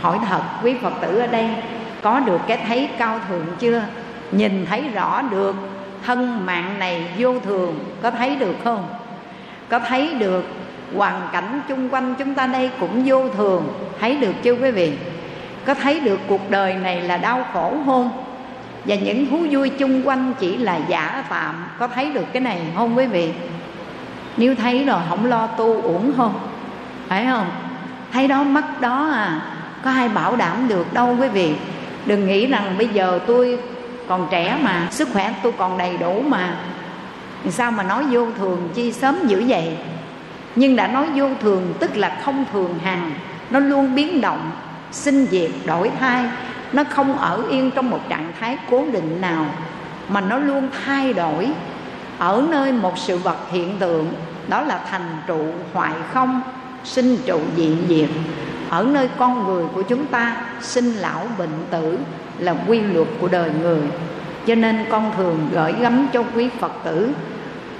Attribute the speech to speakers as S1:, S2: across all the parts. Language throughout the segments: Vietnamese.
S1: hỏi thật, quý phật tử ở đây, có được cái thấy cao thượng chưa? Nhìn thấy rõ được, thân mạng này vô thường, có thấy được không? Có thấy được hoàn cảnh chung quanh chúng ta đây cũng vô thường, thấy được chưa quý vị? Có thấy được cuộc đời này là đau khổ không? Và những thú vui chung quanh chỉ là giả tạm có thấy được cái này không quý vị? Nếu thấy rồi, không lo tu uổng không? Phải không? Thấy đó, mất đó à có ai bảo đảm được đâu quý vị? Đừng nghĩ rằng bây giờ tôi còn trẻ mà, sức khỏe tôi còn đầy đủ mà. Sao mà nói vô thường chi sớm dữ vậy? Nhưng đã nói vô thường tức là không thường hằng. Nó luôn biến động, sinh diệt, đổi thay. Nó không ở yên trong một trạng thái cố định nào, mà nó luôn thay đổi. Ở nơi một sự vật hiện tượng, đó là thành trụ hoại không, sinh trụ dị diệt ở nơi con người của chúng ta, sinh lão bệnh tử là quy luật của đời người. Cho nên con thường gửi gắm cho quý phật tử,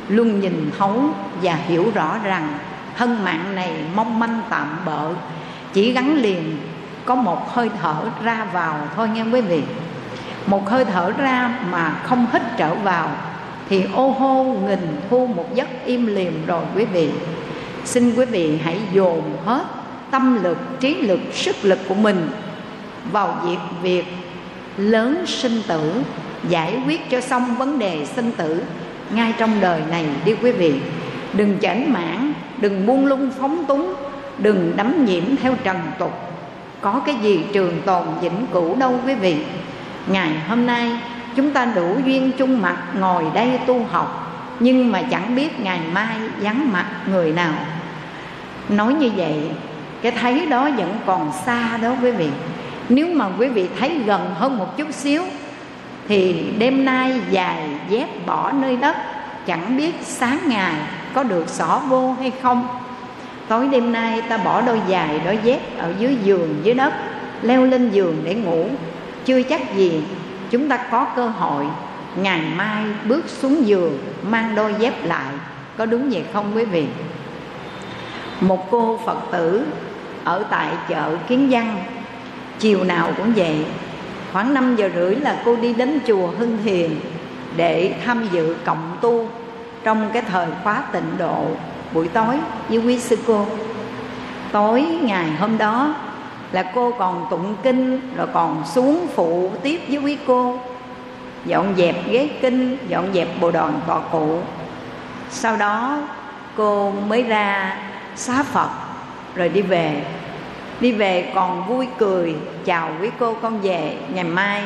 S1: luôn nhìn thấu và hiểu rõ rằng thân mạng này mong manh tạm bợ. Chỉ gắn liền, có một hơi thở ra vào thôi nghe quý vị. Một hơi thở ra mà không hít trở vào, thì ô hô nghìn thu một giấc im liềm rồi quý vị. Xin quý vị hãy dồn hết tâm lực, trí lực, sức lực của mình vào việc việc lớn sinh tử, giải quyết cho xong vấn đề sinh tử ngay trong đời này đi quý vị. Đừng chảnh mãn đừng buông lung phóng túng, đừng đắm nhiễm theo trần tục. Có cái gì trường tồn vĩnh cửu đâu quý vị. Ngày hôm nay, chúng ta đủ duyên chung mặt ngồi đây tu học, nhưng mà chẳng biết ngày mai vắng mặt người nào. Nói như vậy cái thấy đó vẫn còn xa đó quý vị. Nếu mà quý vị thấy gần hơn một chút xíu, thì đêm nay dài dép bỏ nơi đất, chẳng biết sáng ngày có được xỏ vô hay không. Tối đêm nay ta bỏ đôi dài đôi dép ở dưới giường, dưới đất, leo lên giường để ngủ. Chưa chắc gì chúng ta có cơ hội ngày mai bước xuống giường, mang đôi dép lại. Có đúng vậy không quý vị? Một cô phật tử ở tại chợ kiến văn. Chiều nào cũng vậy, khoảng 5 giờ rưỡi là cô đi đến chùa Hưng Hiền để tham dự cộng tu trong cái thời khóa tịnh độ buổi tối với quý sư cô. Tối ngày hôm đó là cô còn tụng kinh rồi còn xuống phụ tiếp với quý cô. Dọn dẹp ghế kinh, dọn dẹp bộ đoàn tọa cụ. Sau đó cô mới ra xá phật rồi đi về. Đi về còn vui cười, chào quý cô con về. Ngày mai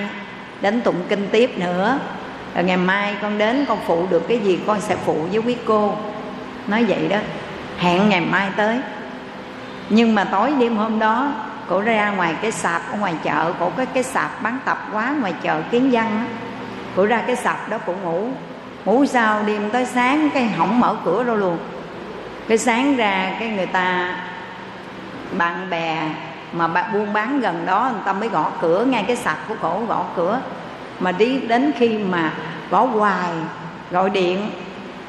S1: đến tụng kinh tiếp nữa. Rồi ngày mai con đến con phụ được cái gì con sẽ phụ với quý cô. Nói vậy đó. Hẹn ngày mai tới. Nhưng mà tối đêm hôm đó, cổ ra ngoài cái sạp ở ngoài chợ. Cổ có cái sạp bán tập quá ngoài chợ kiến văn á. Cổ ra cái sạp đó cổ ngủ. Ngủ sao đêm tới sáng cái hỏng mở cửa đâu luôn. Cái sáng ra cái người ta bạn bè mà bạn buôn bán gần đó, người ta mới gõ cửa, ngay cái sạp của cổ gõ cửa. Mà đi đến khi mà gõ hoài, gọi điện,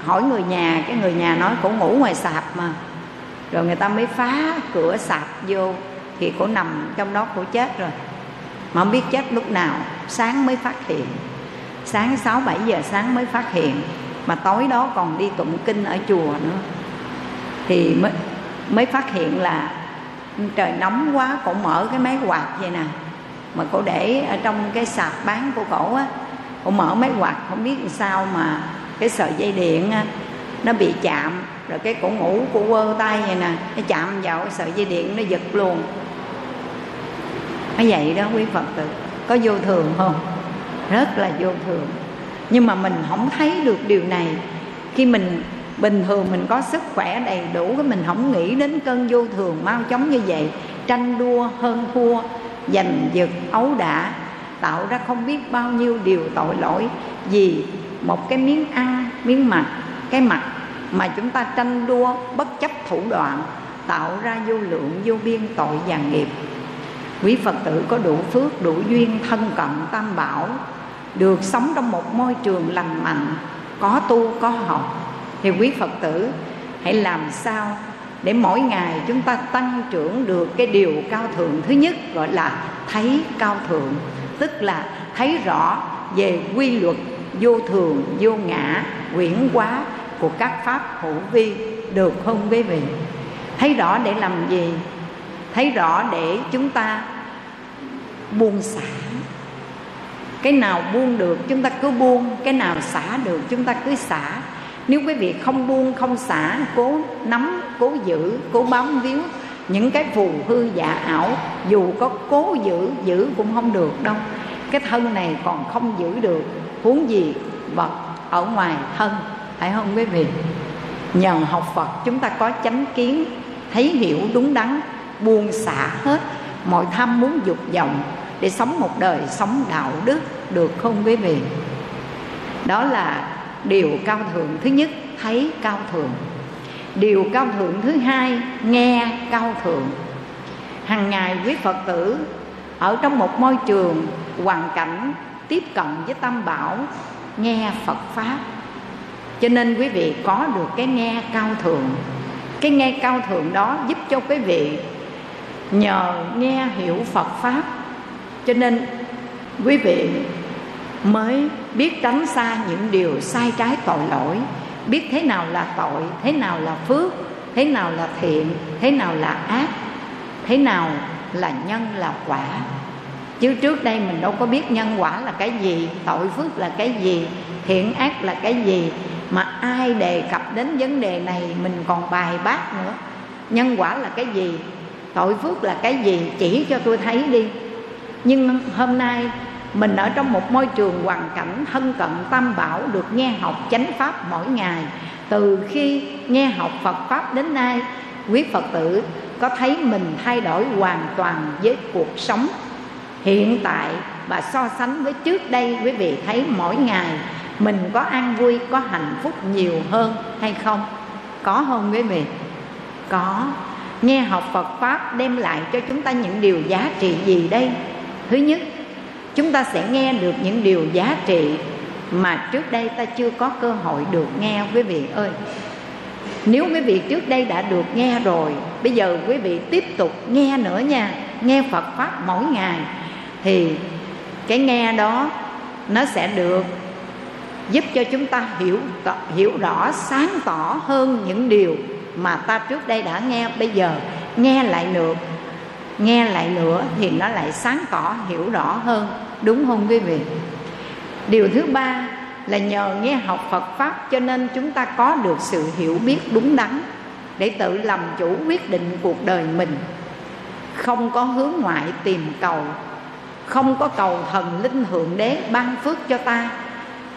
S1: hỏi người nhà, cái người nhà nói cổ ngủ ngoài sạp mà. Rồi người ta mới phá cửa sạp vô, thì cổ nằm trong đó, cổ chết rồi. Mà không biết chết lúc nào, sáng mới phát hiện. Sáng 6 7 giờ sáng mới phát hiện, mà tối đó còn đi tụng kinh ở chùa nữa. Thì mới mới phát hiện là trời nóng quá cổ mở cái máy quạt vậy nè. Mà cổ để ở trong cái sạp bán của cổ á cổ mở máy quạt không biết làm sao mà cái sợi dây điện á, nó bị chạm. Rồi cái cổ ngủ của quơ tay vậy nè nó chạm vào cái sợi dây điện nó giật luôn. Nó vậy đó quý phật tử. Có vô thường không? Rất là vô thường. Nhưng mà mình không thấy được điều này. Khi mình bình thường mình có sức khỏe đầy đủ, cái mình không nghĩ đến cơn vô thường, mau chóng như vậy. Tranh đua, hơn thua, giành giật, ấu đả, tạo ra không biết bao nhiêu điều tội lỗi. Vì một cái miếng ăn, miếng mặt, cái mặt mà chúng ta tranh đua bất chấp thủ đoạn, tạo ra vô lượng, vô biên tội và nghiệp. Quý phật tử có đủ phước, đủ duyên thân cận tam bảo, được sống trong một môi trường lành mạnh, có tu, có học thì quý phật tử, hãy làm sao để mỗi ngày chúng ta tăng trưởng được cái điều cao thượng thứ nhất, gọi là thấy cao thượng. Tức là thấy rõ về quy luật vô thường, vô ngã, quyển quá của các pháp hữu vi được không quý vị thấy rõ để làm gì? Thấy rõ để chúng ta buông xả. Cái nào buông được, chúng ta cứ buông. Cái nào xả được, chúng ta cứ xả nếu quý vị không buông, không xả, cố nắm, cố giữ, cố bám víu những cái phù hư giả ảo, dù có cố giữ giữ cũng không được đâu. Cái thân này còn không giữ được, huống gì vật ở ngoài thân, phải không quý vị? Nhờ học phật chúng ta có chánh kiến, thấy hiểu đúng đắn, buông xả hết mọi tham muốn dục vọng để sống một đời sống đạo đức được không quý vị? Đó là điều cao thượng thứ nhất, thấy cao thượng. Điều cao thượng thứ hai, nghe cao thượng. Hàng ngày quý phật tử, ở trong một môi trường hoàn cảnh tiếp cận với tâm bảo, nghe phật pháp. Cho nên quý vị có được cái nghe cao thượng. Cái nghe cao thượng đó giúp cho quý vị nhờ nghe hiểu phật pháp. Cho nên quý vị mới biết tránh xa những điều sai trái tội lỗi, biết thế nào là tội, thế nào là phước, thế nào là thiện, thế nào là ác, thế nào là nhân là quả. Chứ trước đây mình đâu có biết nhân quả là cái gì, tội phước là cái gì, thiện ác là cái gì, mà ai đề cập đến vấn đề này mình còn bài bác nữa. Nhân quả là cái gì, tội phước là cái gì chỉ cho tôi thấy đi. Nhưng hôm nay mình ở trong một môi trường hoàn cảnh thân cận tam bảo được nghe học chánh pháp mỗi ngày. Từ khi nghe học phật pháp đến nay, quý phật tử có thấy mình thay đổi hoàn toàn với cuộc sống hiện tại và so sánh với trước đây, quý vị thấy mỗi ngày mình có an vui, có hạnh phúc nhiều hơn hay không? Có không quý vị? Có. Nghe học phật pháp đem lại cho chúng ta những điều giá trị gì đây? Thứ nhất chúng ta sẽ nghe được những điều giá trị mà trước đây ta chưa có cơ hội được nghe, quý vị ơi. Nếu quý vị trước đây đã được nghe rồi, bây giờ quý vị tiếp tục nghe nữa nha. Nghe phật pháp mỗi ngày, thì cái nghe đó nó sẽ được giúp cho chúng ta hiểu hiểu rõ, sáng tỏ hơn những điều mà ta trước đây đã nghe. Bây giờ nghe lại nữa nghe lại nữa thì nó lại sáng tỏ, hiểu rõ hơn đúng không quý vị? Điều thứ ba là nhờ nghe học phật pháp cho nên chúng ta có được sự hiểu biết đúng đắn để tự làm chủ quyết định cuộc đời mình. Không có hướng ngoại tìm cầu, không có cầu thần linh thượng đế ban phước cho ta,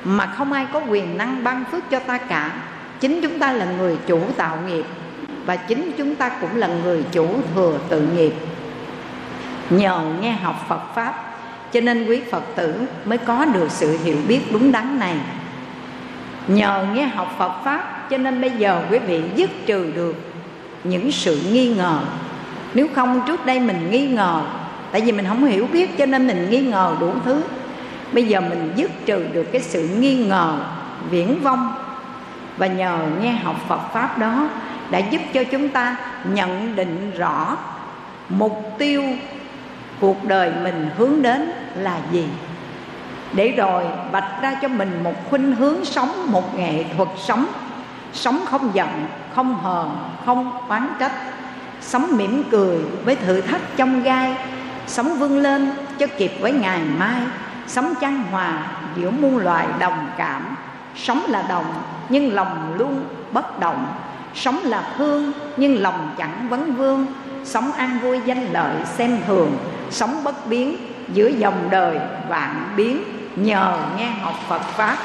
S1: mà không ai có quyền năng ban phước cho ta cả. Chính chúng ta là người chủ tạo nghiệp, và chính chúng ta cũng là người chủ thừa tự nghiệp. Nhờ nghe học phật pháp cho nên quý phật tử mới có được sự hiểu biết đúng đắn này. Nhờ nghe học phật pháp, cho nên bây giờ quý vị dứt trừ được những sự nghi ngờ. Nếu không, trước đây mình nghi ngờ, tại vì mình không hiểu biết, cho nên mình nghi ngờ đủ thứ. Bây giờ mình dứt trừ được cái sự nghi ngờ, viễn vong. Và nhờ nghe học phật pháp đó, đã giúp cho chúng ta nhận định rõ mục tiêu cuộc đời mình hướng đến là gì? Để rồi bạch ra cho mình một khuynh hướng sống, một nghệ thuật sống. Sống không giận, không hờn, không oán trách. Sống mỉm cười với thử thách trong gai. Sống vươn lên cho kịp với ngày mai. Sống chan hòa giữa muôn loài đồng cảm. Sống là đồng, nhưng lòng luôn bất động. Sống là hương nhưng lòng chẳng vấn vương sống an vui danh lợi xem thường, sống bất biến giữa dòng đời vạn biến nhờ nghe học Phật pháp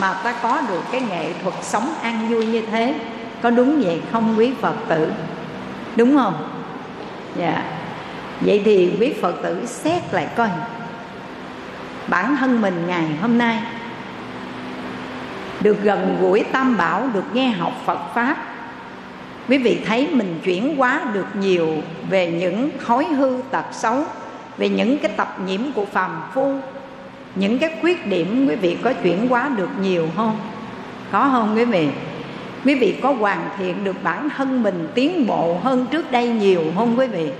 S1: mà ta có được cái nghệ thuật sống an vui như thế. Có đúng vậy không quý Phật tử? Đúng không? Dạ. Vậy thì quý Phật tử xét lại coi. Bản thân mình ngày hôm nay được gần gũi tam bảo, được nghe học Phật pháp quý vị thấy mình chuyển hóa được nhiều về những thói hư tật xấu, về những cái tập nhiễm của phàm phu. Những cái khuyết điểm quý vị có chuyển hóa được nhiều không? Có không quý vị? Quý vị có hoàn thiện được bản thân mình tiến bộ hơn trước đây nhiều không quý vị?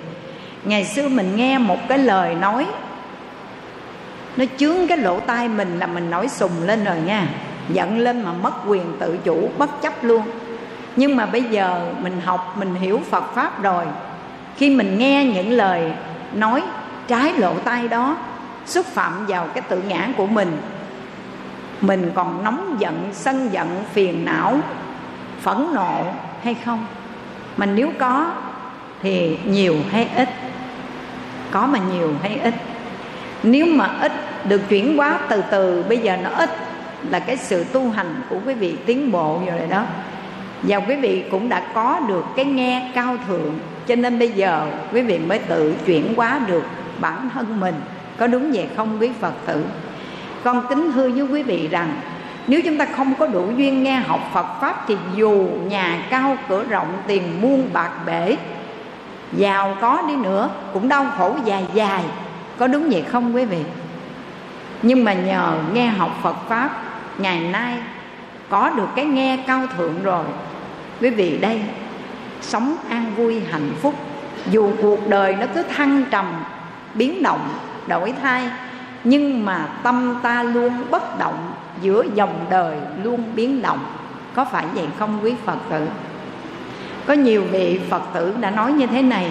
S1: Ngày xưa mình nghe một cái lời nói, nó chướng cái lỗ tai mình là mình nổi sùng lên rồi nha. Giận lên mà mất quyền tự chủ, bất chấp luôn nhưng mà bây giờ mình học, mình hiểu phật pháp rồi. Khi mình nghe những lời nói trái lộ tay đó, xúc phạm vào cái tự ngã của mình mình còn nóng giận, sân giận, phiền não, phẫn nộ hay không? Mà nếu có, thì nhiều hay ít? Có mà nhiều hay ít? Nếu mà ít được chuyển hóa từ từ, bây giờ nó ít, là cái sự tu hành của quý vị tiến bộ rồi đó và quý vị cũng đã có được cái nghe cao thượng. Cho nên bây giờ quý vị mới tự chuyển hóa được bản thân mình. Có đúng vậy không quý phật tử? Con kính thưa với quý vị rằng, nếu chúng ta không có đủ duyên nghe học Phật Pháp Thì dù nhà cao cửa rộng tiền muôn bạc bể, Giàu có đi nữa cũng đau khổ dài dài. Có đúng vậy không quý vị? Nhưng mà nhờ nghe học Phật Pháp, Ngày nay có được cái nghe cao thượng rồi. Quý vị đây, sống an vui, hạnh phúc. Dù cuộc đời nó cứ thăng trầm, biến động, đổi thay, nhưng mà tâm ta luôn bất động, giữa dòng đời luôn biến động. Có phải vậy không quý phật tử? Có nhiều vị phật tử đã nói như thế này,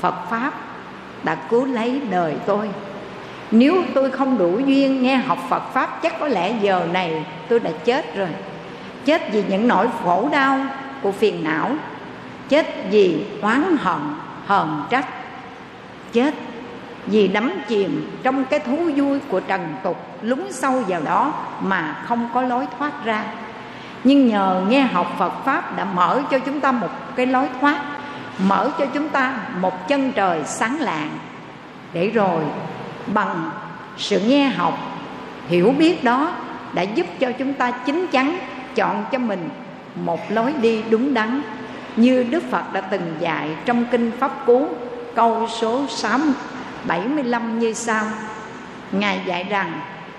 S1: phật pháp đã cứu lấy đời tôi nếu tôi không đủ duyên nghe học phật pháp, chắc có lẽ giờ này tôi đã chết rồi. Chết vì những nỗi khổ đau của phiền não. Chết vì oán hận, hờn trách. Chết vì đắm chìm trong cái thú vui của trần tục lún sâu vào đó mà không có lối thoát ra. Nhưng nhờ nghe học phật pháp đã mở cho chúng ta một cái lối thoát, mở cho chúng ta một chân trời sáng lạng. Để rồi bằng sự nghe học, hiểu biết đó đã giúp cho chúng ta chín chắn chọn cho mình một lối đi đúng đắn, như Đức Phật đã từng dạy trong kinh Pháp Cú, câu số 6 75 như sau. Ngài dạy rằng,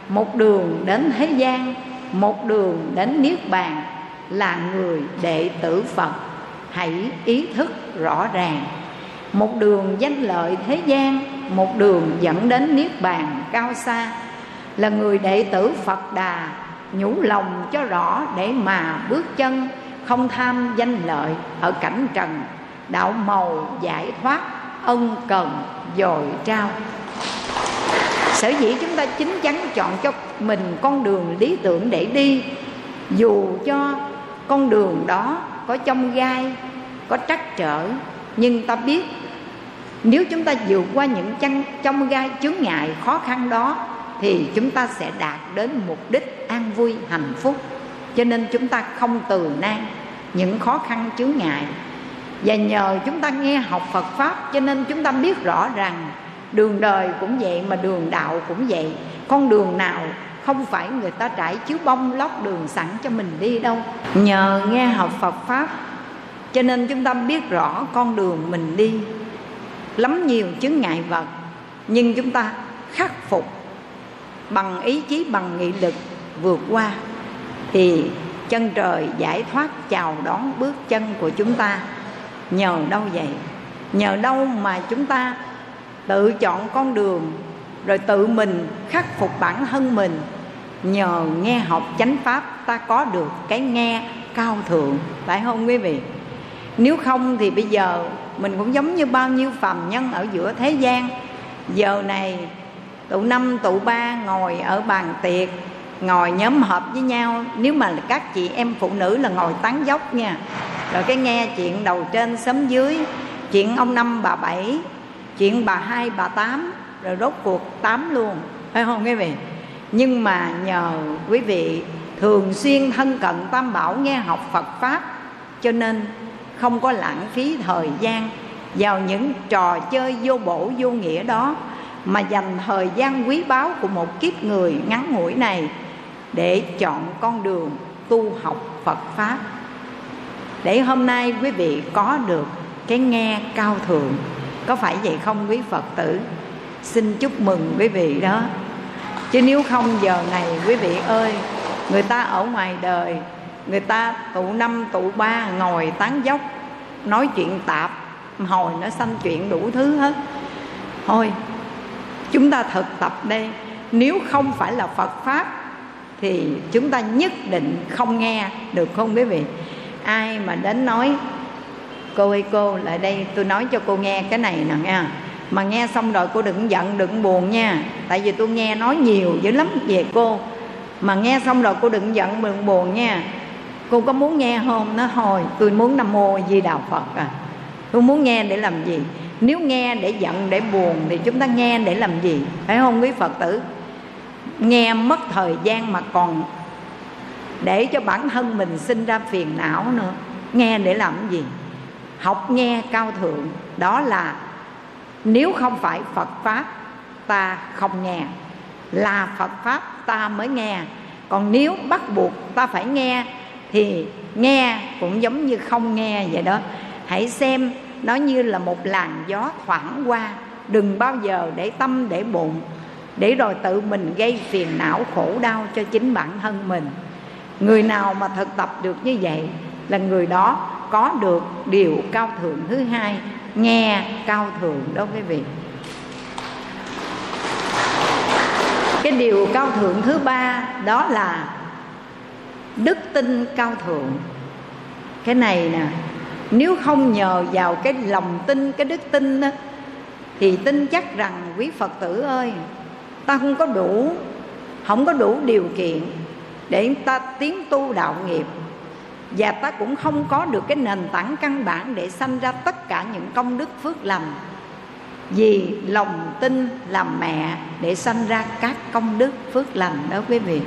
S1: Một đường đến thế gian, Một đường đến Niết Bàn Là người đệ tử Phật. Hãy ý thức rõ ràng, Một đường danh lợi thế gian một đường dẫn đến Niết Bàn cao xa, Là người đệ tử Phật Đà, Nhủ lòng cho rõ để mà bước chân, Không tham danh lợi ở cảnh trần, Đạo màu giải thoát, ân cần dồi trao. Sở dĩ chúng ta chính chắn chọn cho mình con đường lý tưởng để đi, dù cho con đường đó có trong gai, có trắc trở, nhưng ta biết nếu chúng ta vượt qua những chân trong gai chướng ngại khó khăn đó, thì chúng ta sẽ đạt đến mục đích an vui, hạnh phúc. Cho nên chúng ta không từ nan những khó khăn chướng ngại. Và nhờ chúng ta nghe học Phật pháp, cho nên chúng ta biết rõ rằng đường đời cũng vậy mà đường đạo cũng vậy. Con đường nào không phải người ta trải chiếu bông lót đường sẵn cho mình đi đâu. Nhờ nghe học Phật pháp, cho nên chúng ta biết rõ con đường mình đi lắm nhiều chứng ngại vật, nhưng chúng ta khắc phục bằng ý chí, bằng nghị lực vượt qua thì chân trời giải thoát chào đón bước chân của chúng ta. Nhờ đâu vậy? Nhờ đâu mà chúng ta tự chọn con đường rồi tự mình khắc phục bản thân mình? Nhờ nghe học chánh pháp ta có được cái nghe cao thượng, phải không quý vị? Nếu không thì bây giờ mình cũng giống như bao nhiêu phàm nhân ở giữa thế gian. Giờ này tụ năm tụ ba ngồi ở bàn tiệc, ngồi nhóm họp với nhau. Nếu mà các chị em phụ nữ là ngồi tán dốc nha. Rồi cái nghe chuyện đầu trên xóm dưới, chuyện ông năm bà bảy, chuyện bà hai, bà tám, rồi rốt cuộc tám luôn. Phải không quý vị? Nhưng mà nhờ quý vị thường xuyên thân cận tam bảo nghe học phật pháp, cho nên không có lãng phí thời gian vào những trò chơi vô bổ, vô nghĩa đó, mà dành thời gian quý báu của một kiếp người ngắn ngủi này để chọn con đường tu học Phật pháp. Để hôm nay quý vị có được cái nghe cao thượng. Có phải vậy không quý phật tử? Xin chúc mừng quý vị đó. Chứ nếu không giờ này quý vị ơi, người ta ở ngoài đời người ta tụ năm, tụ ba, ngồi tán dốc, nói chuyện tạp, hồi nó sanh chuyện đủ thứ hết. Thôi, chúng ta thực tập đây. Nếu không phải là phật pháp, thì chúng ta nhất định không nghe được, không quý vị ai mà đến nói, cô ơi, cô, lại đây, tôi nói cho cô nghe cái này nè nha. Mà nghe xong rồi cô đừng giận, đừng buồn nha. Tại vì tôi nghe nói nhiều dữ lắm về cô. Mà nghe xong rồi cô đừng giận, đừng buồn nha cô có muốn nghe không? Nó hồi, tôi muốn nam mô di đà phật à. Tôi muốn nghe để làm gì? Nếu nghe để giận, để buồn thì chúng ta nghe để làm gì? Phải không quý phật tử? Nghe mất thời gian mà còn để cho bản thân mình sinh ra phiền não nữa. Nghe để làm gì? Học nghe cao thượng. Đó là nếu không phải phật pháp, ta không nghe. Là phật pháp, ta mới nghe. Còn nếu bắt buộc ta phải nghe thì nghe cũng giống như không nghe vậy đó. Hãy xem nó như là một làn gió thoảng qua. Đừng bao giờ để tâm để bụng, để rồi tự mình gây phiền não khổ đau cho chính bản thân mình. Người nào mà thực tập được như vậy là người đó có được điều cao thượng thứ hai, nghe cao thượng đó quý vị. Cái điều cao thượng thứ ba đó là đức tin cao thượng. Cái này nè, nếu không nhờ vào cái lòng tin, cái đức tin đó thì tin chắc rằng quý phật tử ơi, ta không có đủ, không có đủ điều kiện để ta tiến tu đạo nghiệp. Và ta cũng không có được cái nền tảng căn bản để sanh ra tất cả những công đức phước lành. Vì lòng tin làm mẹ để sanh ra các công đức phước lành đó quý vị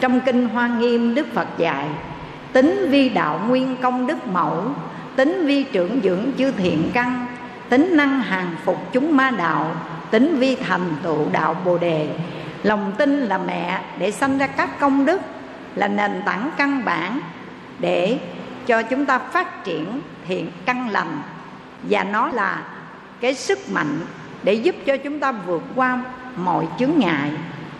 S1: trong kinh hoa nghiêm, đức phật dạy, tính vi đạo nguyên công đức mẫu, tính vi trưởng dưỡng chư thiện căn, tính năng hàng phục chúng ma đạo, tính vi thành tựu đạo bồ đề. Lòng tin là mẹ để sanh ra các công đức, là nền tảng căn bản để cho chúng ta phát triển thiện căn lành. Và nó là cái sức mạnh để giúp cho chúng ta vượt qua mọi chướng ngại.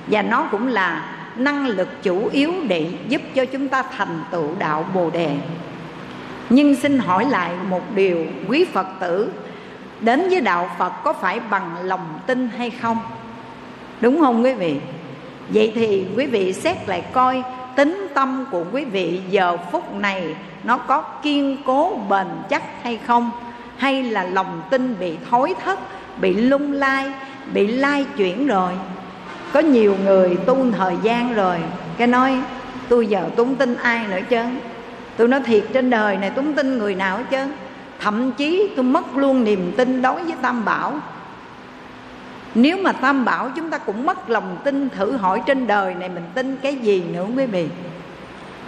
S1: Và nó cũng là năng lực chủ yếu để giúp cho chúng ta thành tựu đạo bồ đề. Nhưng xin hỏi lại một điều, quý phật tử, đến với đạo phật có phải bằng lòng tin hay không? Đúng không quý vị? Vậy thì quý vị xét lại coi, tính tâm của quý vị giờ phút này nó có kiên cố, bền chắc hay không? Hay là lòng tin bị thối thất, bị lung lai, bị lai chuyển rồi? Có nhiều người tu thời gian rồi, cái nói, tôi giờ tôi không tin ai nữa chứ? Tôi nói, thiệt trên đời này tôi không tin người nào hết thậm chí tôi mất luôn niềm tin đối với tam bảo. Nếu mà tam bảo chúng ta cũng mất lòng tin thử hỏi trên đời này mình tin cái gì nữa quý vị?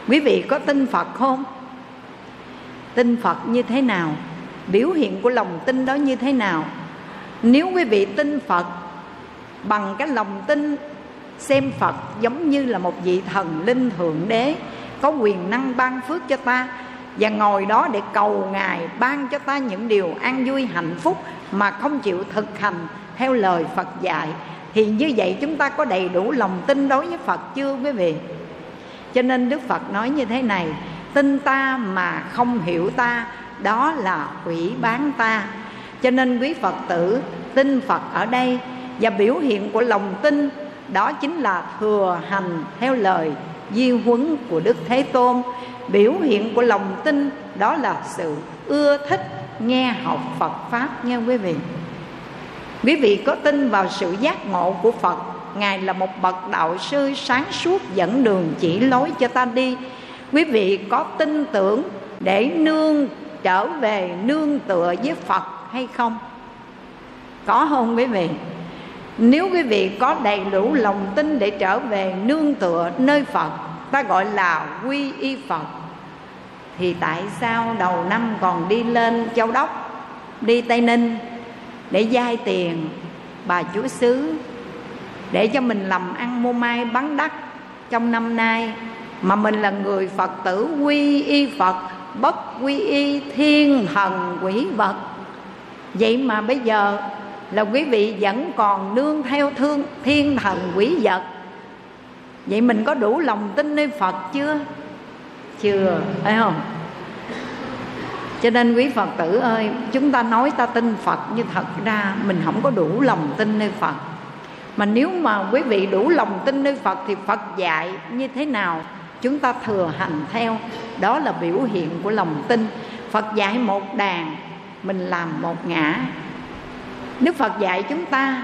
S1: Quý vị có tin phật không? Tin phật như thế nào? Biểu hiện của lòng tin đó như thế nào? Nếu quý vị tin phật bằng cái lòng tin xem phật giống như là một vị thần linh thượng đế, có quyền năng ban phước cho ta và ngồi đó để cầu ngài ban cho ta những điều an vui hạnh phúc mà không chịu thực hành theo lời phật dạy. Thì như vậy chúng ta có đầy đủ lòng tin đối với phật chưa quý vị? Cho nên đức phật nói như thế này, tin ta mà không hiểu ta, đó là hủy bán ta. Cho nên quý phật tử, tin phật ở đây và biểu hiện của lòng tin, đó chính là thừa hành theo lời di huấn của đức thế tôn. Biểu hiện của lòng tin, đó là sự ưa thích nghe học phật pháp nghe quý vị. Quý vị có tin vào sự giác ngộ của phật, ngài là một bậc đạo sư sáng suốt dẫn đường chỉ lối cho ta đi. Quý vị có tin tưởng để nương, trở về nương tựa với phật hay không? Có không quý vị? Nếu quý vị có đầy đủ lòng tin để trở về nương tựa nơi phật, ta gọi là quy y phật, thì tại sao đầu năm còn đi lên châu đốc, đi tây ninh để vay tiền bà chúa xứ để cho mình làm ăn mua mai bán đắt trong năm nay? Mà mình là người phật tử quy y phật, bất quy y thiên thần quỷ vật. Vậy mà bây giờ là quý vị vẫn còn nương theo thương, thiên thần quỷ vật. Vậy mình có đủ lòng tin nơi phật chưa? Chưa, phải không? Cho nên quý phật tử ơi, chúng ta nói ta tin phật nhưng thật ra mình không có đủ lòng tin nơi phật. Mà nếu mà quý vị đủ lòng tin nơi phật thì phật dạy như thế nào? Chúng ta thừa hành theo. Đó là biểu hiện của lòng tin. Phật dạy một đàn, mình làm một ngã đức phật dạy chúng ta,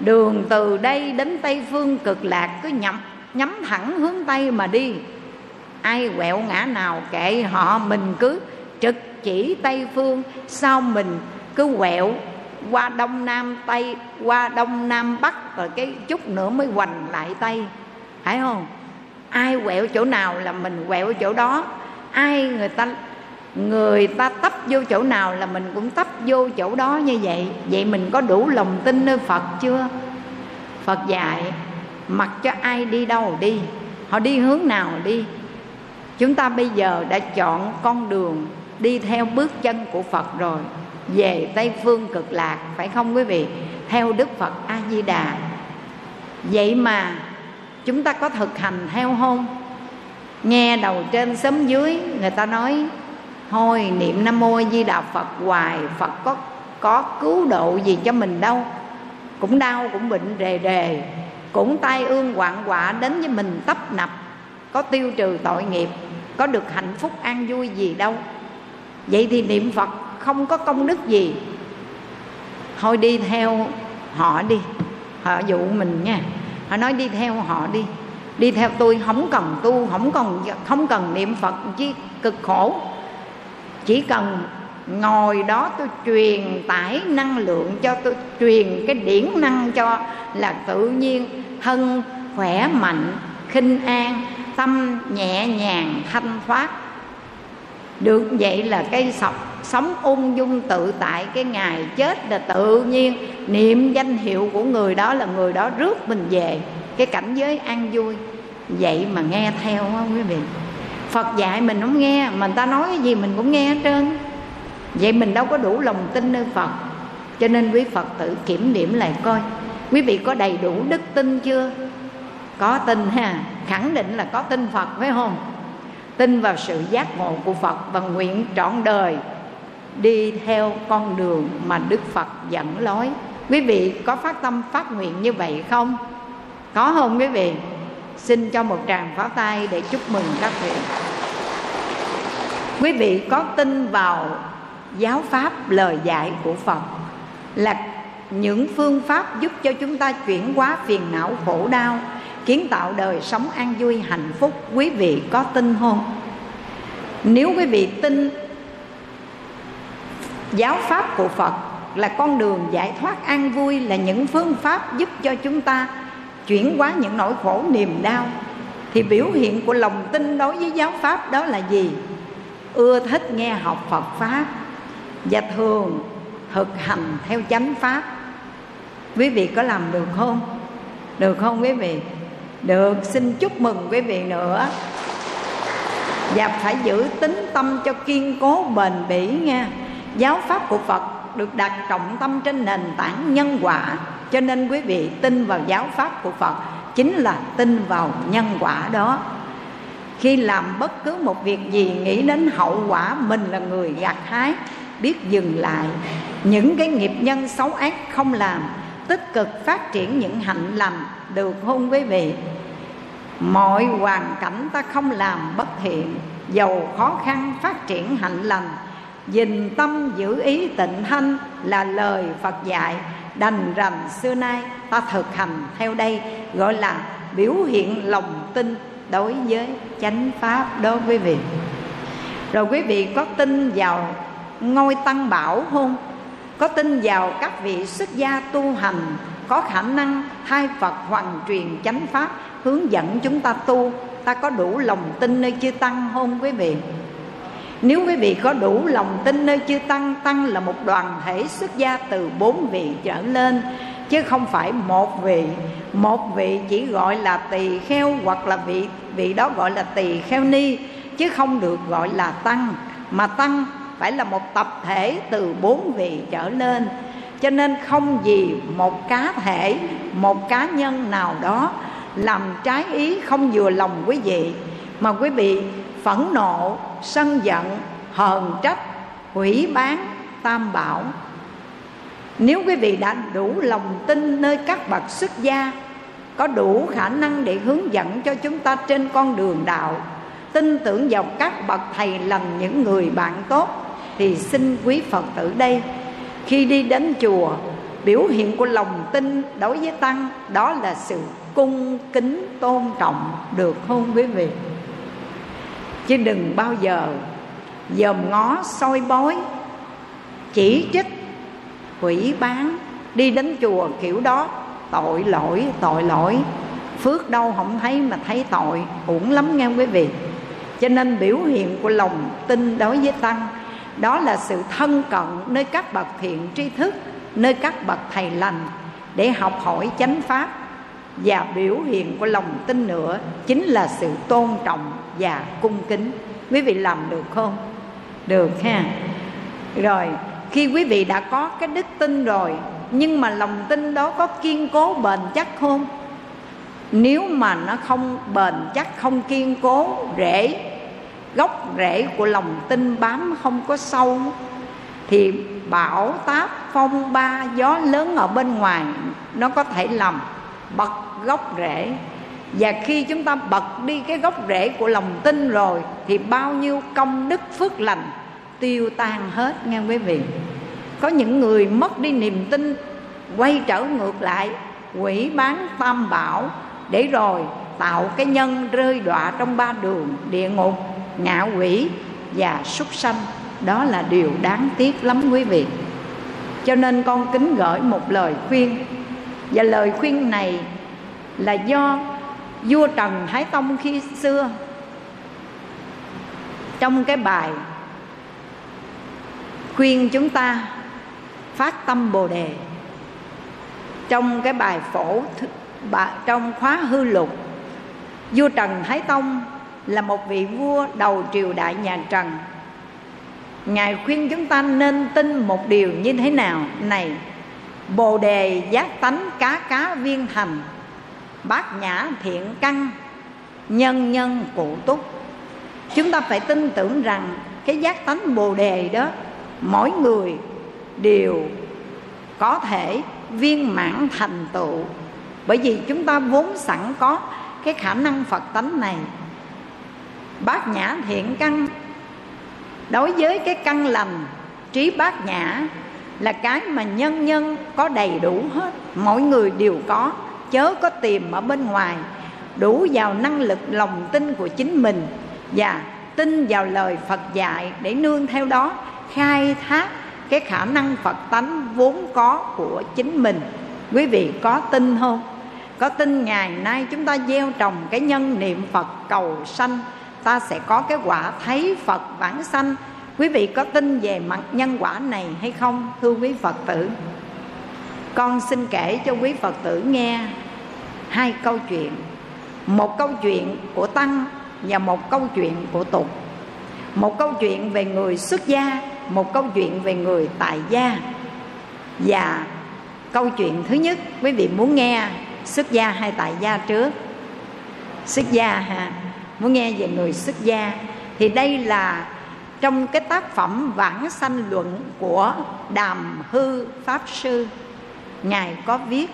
S1: đường từ đây đến tây phương cực lạc cứ nhắm nhắm thẳng hướng tây mà đi. Ai quẹo ngã nào kệ họ, mình cứ trực chỉ tây phương. Sao mình cứ quẹo qua đông nam tây, qua đông nam bắc, rồi cái chút nữa mới hoành lại tây? Phải không? Ai quẹo chỗ nào là mình quẹo chỗ đó. Ai người ta người ta tấp vô chỗ nào là mình cũng tấp vô chỗ đó như vậy. Vậy mình có đủ lòng tin nơi phật chưa? Phật dạy, mặc cho ai đi đâu đi, họ đi hướng nào đi. Chúng ta bây giờ đã chọn con đường đi theo bước chân của phật rồi. Về tây phương cực lạc, phải không quý vị? Theo đức phật a di đà vậy mà chúng ta có thực hành theo không? Nghe đầu trên sớm dưới, người ta nói thôi, niệm nam mô di đà phật hoài, phật có có cứu độ gì cho mình đâu. Cũng đau, cũng bệnh rề rề, cũng tai ương quạng quạ đến với mình tấp nập. Có tiêu trừ tội nghiệp, có được hạnh phúc an vui gì đâu. Vậy thì niệm phật không có công đức gì. Thôi đi theo họ đi, họ dụ mình nha. Họ nói đi theo họ đi. Đi theo tôi không cần tu, không cần không cần niệm phật chi cực khổ chỉ cần ngồi đó tôi truyền tải năng lượng cho tôi, truyền cái điển năng cho là tự nhiên thân khỏe, mạnh, khinh an, tâm nhẹ nhàng, thanh thoát. Được vậy là cái sọc, sống ung dung tự tại cái ngày chết là tự nhiên. Niệm danh hiệu của người đó là người đó rước mình về. Cái cảnh giới an vui, vậy mà nghe theo không quý vị? Phật dạy mình không nghe, mà người ta nói cái gì mình cũng nghe hết trơn. Vậy mình đâu có đủ lòng tin nơi phật, cho nên quý phật tử kiểm điểm lại coi. Quý vị có đầy đủ đức tin chưa? Có tin ha, khẳng định là có tin phật, phải không? Tin vào sự giác ngộ của phật và nguyện trọn đời đi theo con đường mà đức phật dẫn lối. Quý vị có phát tâm phát nguyện như vậy không? Có không quý vị? Xin cho một tràng pháo tay để chúc mừng các vị. Quý vị có tin vào giáo pháp lời dạy của phật là những phương pháp giúp cho chúng ta chuyển hóa phiền não khổ đau, kiến tạo đời sống an vui, hạnh phúc, quý vị có tin không? Nếu quý vị tin giáo pháp của phật là con đường giải thoát an vui là những phương pháp giúp cho chúng ta chuyển hóa những nỗi khổ niềm đau, thì biểu hiện của lòng tin đối với giáo pháp đó là gì? Ưa thích nghe học phật pháp và thường thực hành theo chánh pháp. Quý vị có làm được không? Được không quý vị? Được, xin chúc mừng quý vị nữa. Và phải giữ tính tâm cho kiên cố bền bỉ nha. Giáo pháp của phật được đặt trọng tâm trên nền tảng nhân quả cho nên quý vị tin vào giáo pháp của phật chính là tin vào nhân quả đó. Khi làm bất cứ một việc gì nghĩ đến hậu quả mình là người gặt hái, biết dừng lại. Những cái nghiệp nhân xấu ác không làm, tích cực phát triển những hạnh lành, được hôn quý vị? Mọi hoàn cảnh ta không làm bất thiện dầu khó khăn phát triển hạnh lành. Dình tâm giữ ý tịnh thanh là lời phật dạy đành rằng xưa nay ta thực hành theo đây, gọi là biểu hiện lòng tin đối với chánh pháp đó quý vị. Rồi quý vị có tin vào ngôi tăng bảo không? Có tin vào các vị xuất gia tu hành, có khả năng hai phật hoàn truyền chánh pháp hướng dẫn chúng ta tu, ta có đủ lòng tin nơi chư tăng không quý vị? Nếu quý vị có đủ lòng tin nơi chư tăng tăng là một đoàn thể xuất gia từ bốn vị trở lên, chứ không phải một vị. Một vị chỉ gọi là tỳ kheo hoặc là vị vị đó gọi là tỳ kheo ni, chứ không được gọi là tăng. Mà tăng phải là một tập thể từ bốn vị trở lên. Cho nên không gì một cá thể, một cá nhân nào đó làm trái ý không vừa lòng quý vị. Mà quý vị phẫn nộ, sân giận, hờn trách, hủy bán, tam bảo. Nếu quý vị đã đủ lòng tin nơi các bậc xuất gia, có đủ khả năng để hướng dẫn cho chúng ta trên con đường đạo, tin tưởng vào các bậc thầy lành những người bạn tốt, thì xin quý phật tử đây, khi đi đến chùa, biểu hiện của lòng tin đối với tăng, đó là sự cung kính tôn trọng, được không quý vị? Chứ đừng bao giờ dòm ngó soi bói, chỉ trích hủy bán đi đến chùa kiểu đó. Tội lỗi tội lỗi. Phước đâu không thấy mà thấy tội. Uổng lắm nghe quý vị. Cho nên biểu hiện của lòng tin đối với tăng, đó là sự thân cận nơi các bậc thiện tri thức, nơi các bậc thầy lành để học hỏi chánh pháp. Và biểu hiện của lòng tin nữa chính là sự tôn trọng và cung kính. Quý vị làm được không? Được ha. Rồi, khi quý vị đã có cái đức tin rồi, nhưng mà lòng tin đó có kiên cố bền chắc không? Nếu mà nó không bền chắc, không kiên cố rễ, gốc rễ của lòng tin bám không có sâu, thì bão táp, phong ba, gió lớn ở bên ngoài, nó có thể làm bật gốc rễ và khi chúng ta bật đi cái gốc rễ của lòng tin rồi, thì bao nhiêu công đức phước lành tiêu tan hết, nghe quý vị? Có những người mất đi niềm tin, quay trở ngược lại, quỷ bán tam bảo, để rồi tạo cái nhân rơi đọa trong ba đường, địa ngục, ngạ quỷ và súc sanh. Đó là điều đáng tiếc lắm, quý vị. Cho nên con kính gửi một lời khuyên. Và lời khuyên này là do vua trần thái tông khi xưa, trong cái bài khuyên chúng ta phát tâm bồ đề, trong cái bài phổ trong khóa hư lục, vua trần thái tông là một vị vua đầu triều đại nhà trần. Ngài khuyên chúng ta nên tin một điều như thế nào? Này, bồ đề giác tánh cá cá viên thành bát nhã thiện căn, nhân nhân cụ túc. Chúng ta phải tin tưởng rằng cái giác tánh bồ đề đó, mỗi người đều có thể viên mãn thành tựu. Bởi vì chúng ta vốn sẵn có cái khả năng phật tánh này. Bát nhã thiện căn, đối với cái căn lành, trí bát nhã là cái mà nhân nhân có đầy đủ hết, mỗi người đều có chớ có tìm ở bên ngoài. Đủ vào năng lực lòng tin của chính mình và tin vào lời phật dạy để nương theo đó, khai thác cái khả năng phật tánh vốn có của chính mình. Quý vị có tin không? Có tin ngày nay chúng ta gieo trồng cái nhân niệm phật cầu sanh, ta sẽ có cái quả thấy phật vãng sanh. Quý vị có tin về mặt nhân quả này hay không, thưa quý phật tử? Con xin kể cho quý phật tử nghe hai câu chuyện. Một câu chuyện của tăng và một câu chuyện của tục một câu chuyện về người xuất gia, một câu chuyện về người tại gia. Và câu chuyện thứ nhất, quý vị muốn nghe xuất gia hay tại gia trước? Xuất gia ha. Muốn nghe về người xuất gia thì đây là trong cái tác phẩm vãng sanh luận của đàm hư pháp sư ngài có viết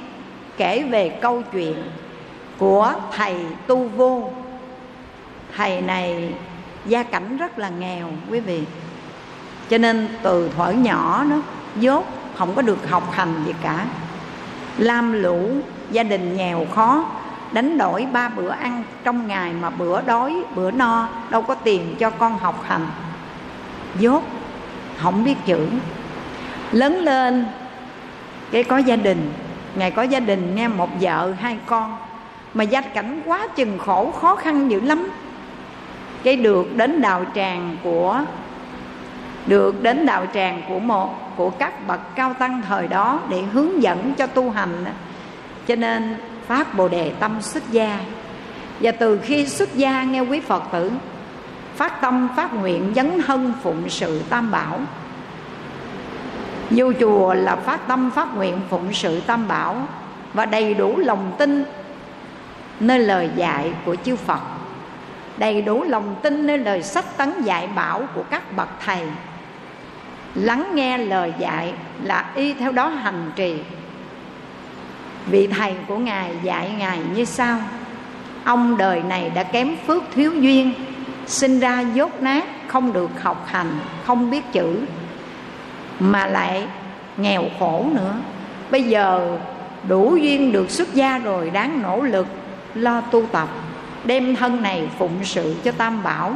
S1: kể về câu chuyện của thầy tu vô. Thầy này gia cảnh rất là nghèo, quý vị. Cho nên từ thuở nhỏ nó dốt, không có được học hành gì cả. Lam lũ, gia đình nghèo khó, đánh đổi ba bữa ăn trong ngày mà bữa đói, bữa no, đâu có tiền cho con học hành. Dốt, không biết chữ. Lớn lên cái có gia đình ngài có gia đình nghe một vợ, hai con, mà gia cảnh quá chừng khổ, khó khăn dữ lắm. Cái được đến đạo tràng của, được đến đạo tràng của một, của các bậc cao tăng thời đó để hướng dẫn cho tu hành. Cho nên phát bồ đề tâm xuất gia. Và từ khi xuất gia, nghe quý phật tử, phát tâm, phát nguyện, dấn thân phụng sự tam bảo vô chùa là phát tâm, phát nguyện, phụng sự tam bảo và đầy đủ lòng tin nơi lời dạy của chư phật. Đầy đủ lòng tin nơi lời sách tấn dạy bảo của các bậc thầy. Lắng nghe lời dạy là y theo đó hành trì. Vị thầy của ngài dạy ngài như sau. Ông đời này đã kém phước thiếu duyên, sinh ra dốt nát, không được học hành, không biết chữ mà lại nghèo khổ nữa. Bây giờ đủ duyên được xuất gia rồi, đáng nỗ lực, lo tu tập. Đem thân này phụng sự cho tam bảo,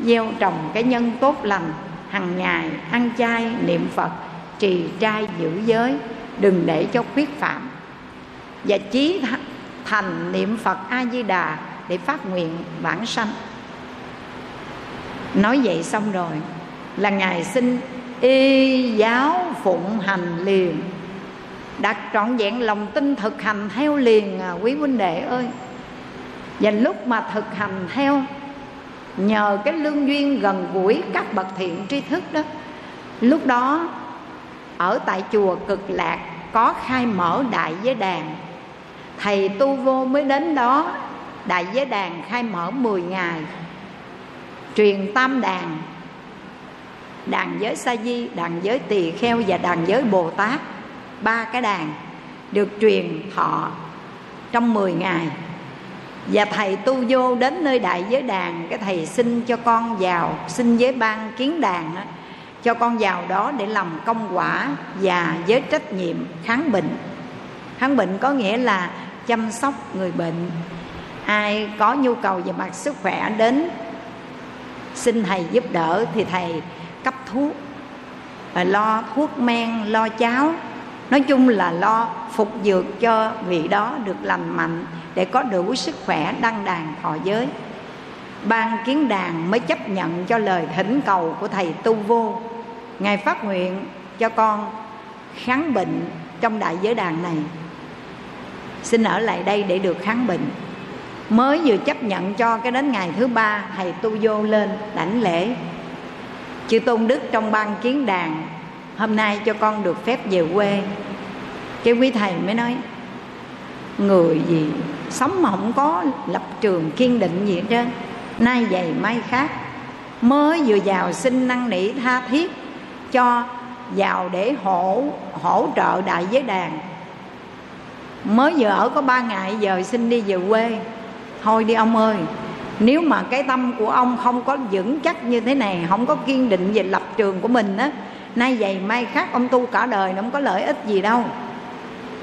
S1: gieo trồng cái nhân tốt lành hàng ngày ăn chay, niệm phật, trì trai giữ giới, đừng để cho khuyết phạm. Và chí thành niệm phật a di đà để phát nguyện vãng sanh. Nói vậy xong rồi, là ngài xin y giáo phụng hành liền. Đặt trọn vẹn lòng tin thực hành theo liền à, quý huynh đệ ơi. Và lúc mà thực hành theo nhờ cái lương duyên gần gũi các bậc thiện tri thức đó lúc đó ở tại chùa cực lạc có khai mở đại giới đàn. Thầy tu vô mới đến đó đại giới đàn khai mở 10 ngày. Truyền tam đàn đàn giới sa di đàn giới tỳ kheo và đàn giới bồ tát. Ba cái đàn được truyền thọ trong 10 ngày. Và thầy tu vô đến nơi đại giới đàn cái thầy xin cho con vào xin giới ban kiến đàn á, cho con vào đó để làm công quả và với trách nhiệm kháng bệnh. Kháng bệnh có nghĩa là chăm sóc người bệnh. Ai có nhu cầu về mặt sức khỏe đến xin thầy giúp đỡ thì thầy cấp thuốc và lo thuốc men, lo cháo. Nói chung là lo phục dược cho vị đó được lành mạnh để có đủ sức khỏe đăng đàn thọ giới. Ban kiến đàn mới chấp nhận cho lời thỉnh cầu của thầy tu vô. Ngài phát nguyện cho con kháng bệnh trong đại giới đàn này. Xin ở lại đây để được kháng bệnh. Mới vừa chấp nhận cho cái đến ngày thứ ba, thầy tu vô lên đảnh lễ chư tôn đức trong ban kiến đàn, hôm nay cho con được phép về quê. Cái quý thầy mới nói, người gì sống mà không có lập trường kiên định gì hết trơn. Nay vậy mai khác, mới vừa vào xin năn nỉ tha thiết cho vào để hỗ hỗ trợ đại giới đàn. Mới vừa ở có ba ngày, giờ xin đi về quê. Thôi đi ông ơi nếu mà cái tâm của ông không có vững chắc như thế này, không có kiên định về lập trường của mình á, nay vậy mai khác ông tu cả đời nó không có lợi ích gì đâu.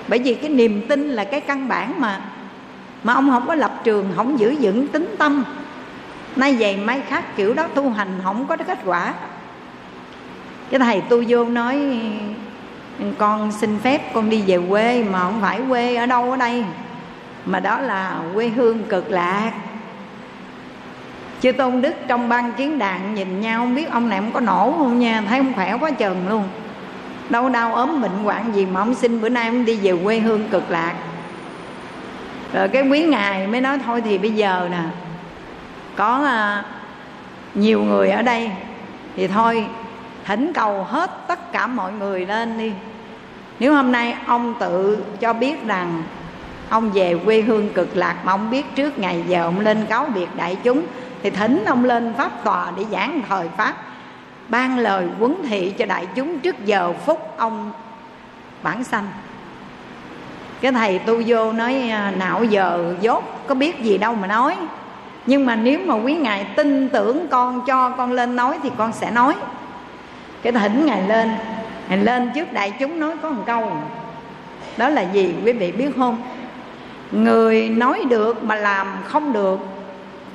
S1: Bởi vì cái niềm tin là cái căn bản mà mà ông không có lập trường, không giữ vững tính tâm. Nay vậy mai khác kiểu đó tu hành không có kết quả. Cái thầy tu vô nói, con xin phép con đi về quê mà không phải quê ở đâu ở đây, mà đó là quê hương cực lạc chư tôn đức trong ban kiến đàn nhìn nhau không biết ông này không có nổ không nha thấy không khỏe quá chừng luôn. Đau đau ốm bệnh hoạn gì mà ông xin bữa nay ông đi về quê hương cực lạc. Rồi cái quý ngài mới nói thôi thì bây giờ nè có à, nhiều người ở đây thì thôi thỉnh cầu hết tất cả mọi người lên đi. Nếu hôm nay ông tự cho biết rằng ông về quê hương cực lạc mà ông biết trước ngày giờ ông lên cáo biệt đại chúng thì thỉnh ông lên pháp tòa để giảng thời pháp, ban lời quấn thị cho đại chúng trước giờ phút ông bản sanh. Cái thầy tu vô nói à, não nào giờ dốt, có biết gì đâu mà nói. Nhưng mà nếu mà quý ngài tin tưởng con cho con lên nói thì con sẽ nói. Cái thỉnh ngài lên ngài lên trước đại chúng nói có một câu. Đó là gì, quý vị biết không? Người nói được mà làm không được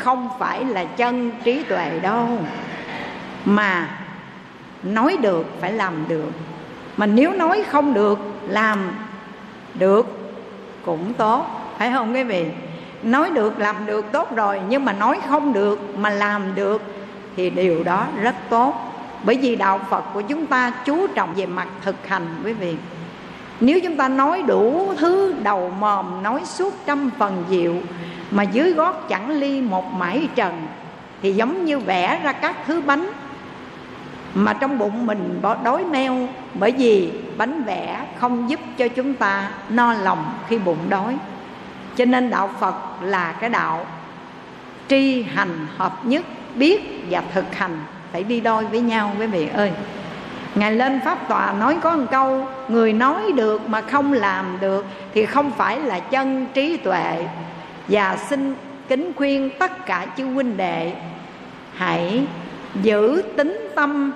S1: không phải là chân trí tuệ đâu. Mà nói được phải làm được. Mà nếu nói không được, làm được cũng tốt, phải không quý vị? Nói được, làm được tốt rồi, nhưng mà nói không được, mà làm được thì điều đó rất tốt. Bởi vì đạo phật của chúng ta chú trọng về mặt thực hành, quý vị. Nếu chúng ta nói đủ thứ đầu mòm nói suốt trăm phần diệu mà dưới gót chẳng ly một mãi trần, thì giống như vẽ ra các thứ bánh mà trong bụng mình đói meo, bởi vì bánh vẽ không giúp cho chúng ta no lòng khi bụng đói. Cho nên đạo phật là cái đạo tri hành hợp nhất, biết và thực hành, phải đi đôi với nhau quý vị ơi. Ngài lên pháp tòa nói có một câu, người nói được mà không làm được thì không phải là chân trí tuệ và xin kính khuyên tất cả chư huynh đệ, hãy giữ tính tâm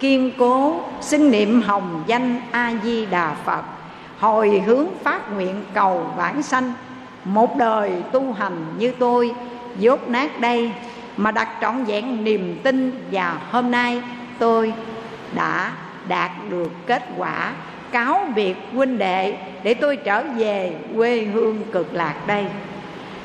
S1: kiên cố xưng niệm hồng danh a di đà phật, hồi hướng phát nguyện cầu vãng sanh, một đời tu hành như tôi, dốt nát đây mà đặt trọn vẹn niềm tin và hôm nay tôi đã đạt được kết quả cáo biệt huynh đệ để tôi trở về quê hương cực lạc đây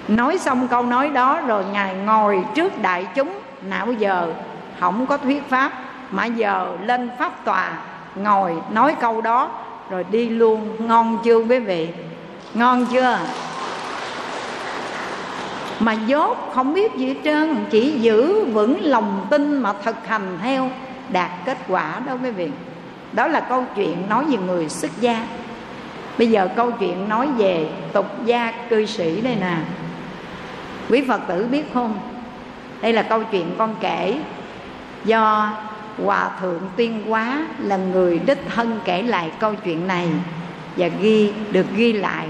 S1: nói xong câu nói đó rồi ngài ngồi trước đại chúng. Nào giờ? Không có thuyết pháp. Mà giờ lên pháp tòa, ngồi nói câu đó, rồi đi luôn. Ngon chưa quý vị? Ngon chưa? Mà dốt không biết gì hết trơn, chỉ giữ vững lòng tin mà thực hành theo, đạt kết quả đó quý vị. Đó là câu chuyện nói về người xuất gia. Bây giờ câu chuyện nói về tục gia cư sĩ đây nè quý phật tử biết không? Đây là câu chuyện con kể do hòa thượng tuyên quá là người đích thân kể lại câu chuyện này và ghi, được ghi lại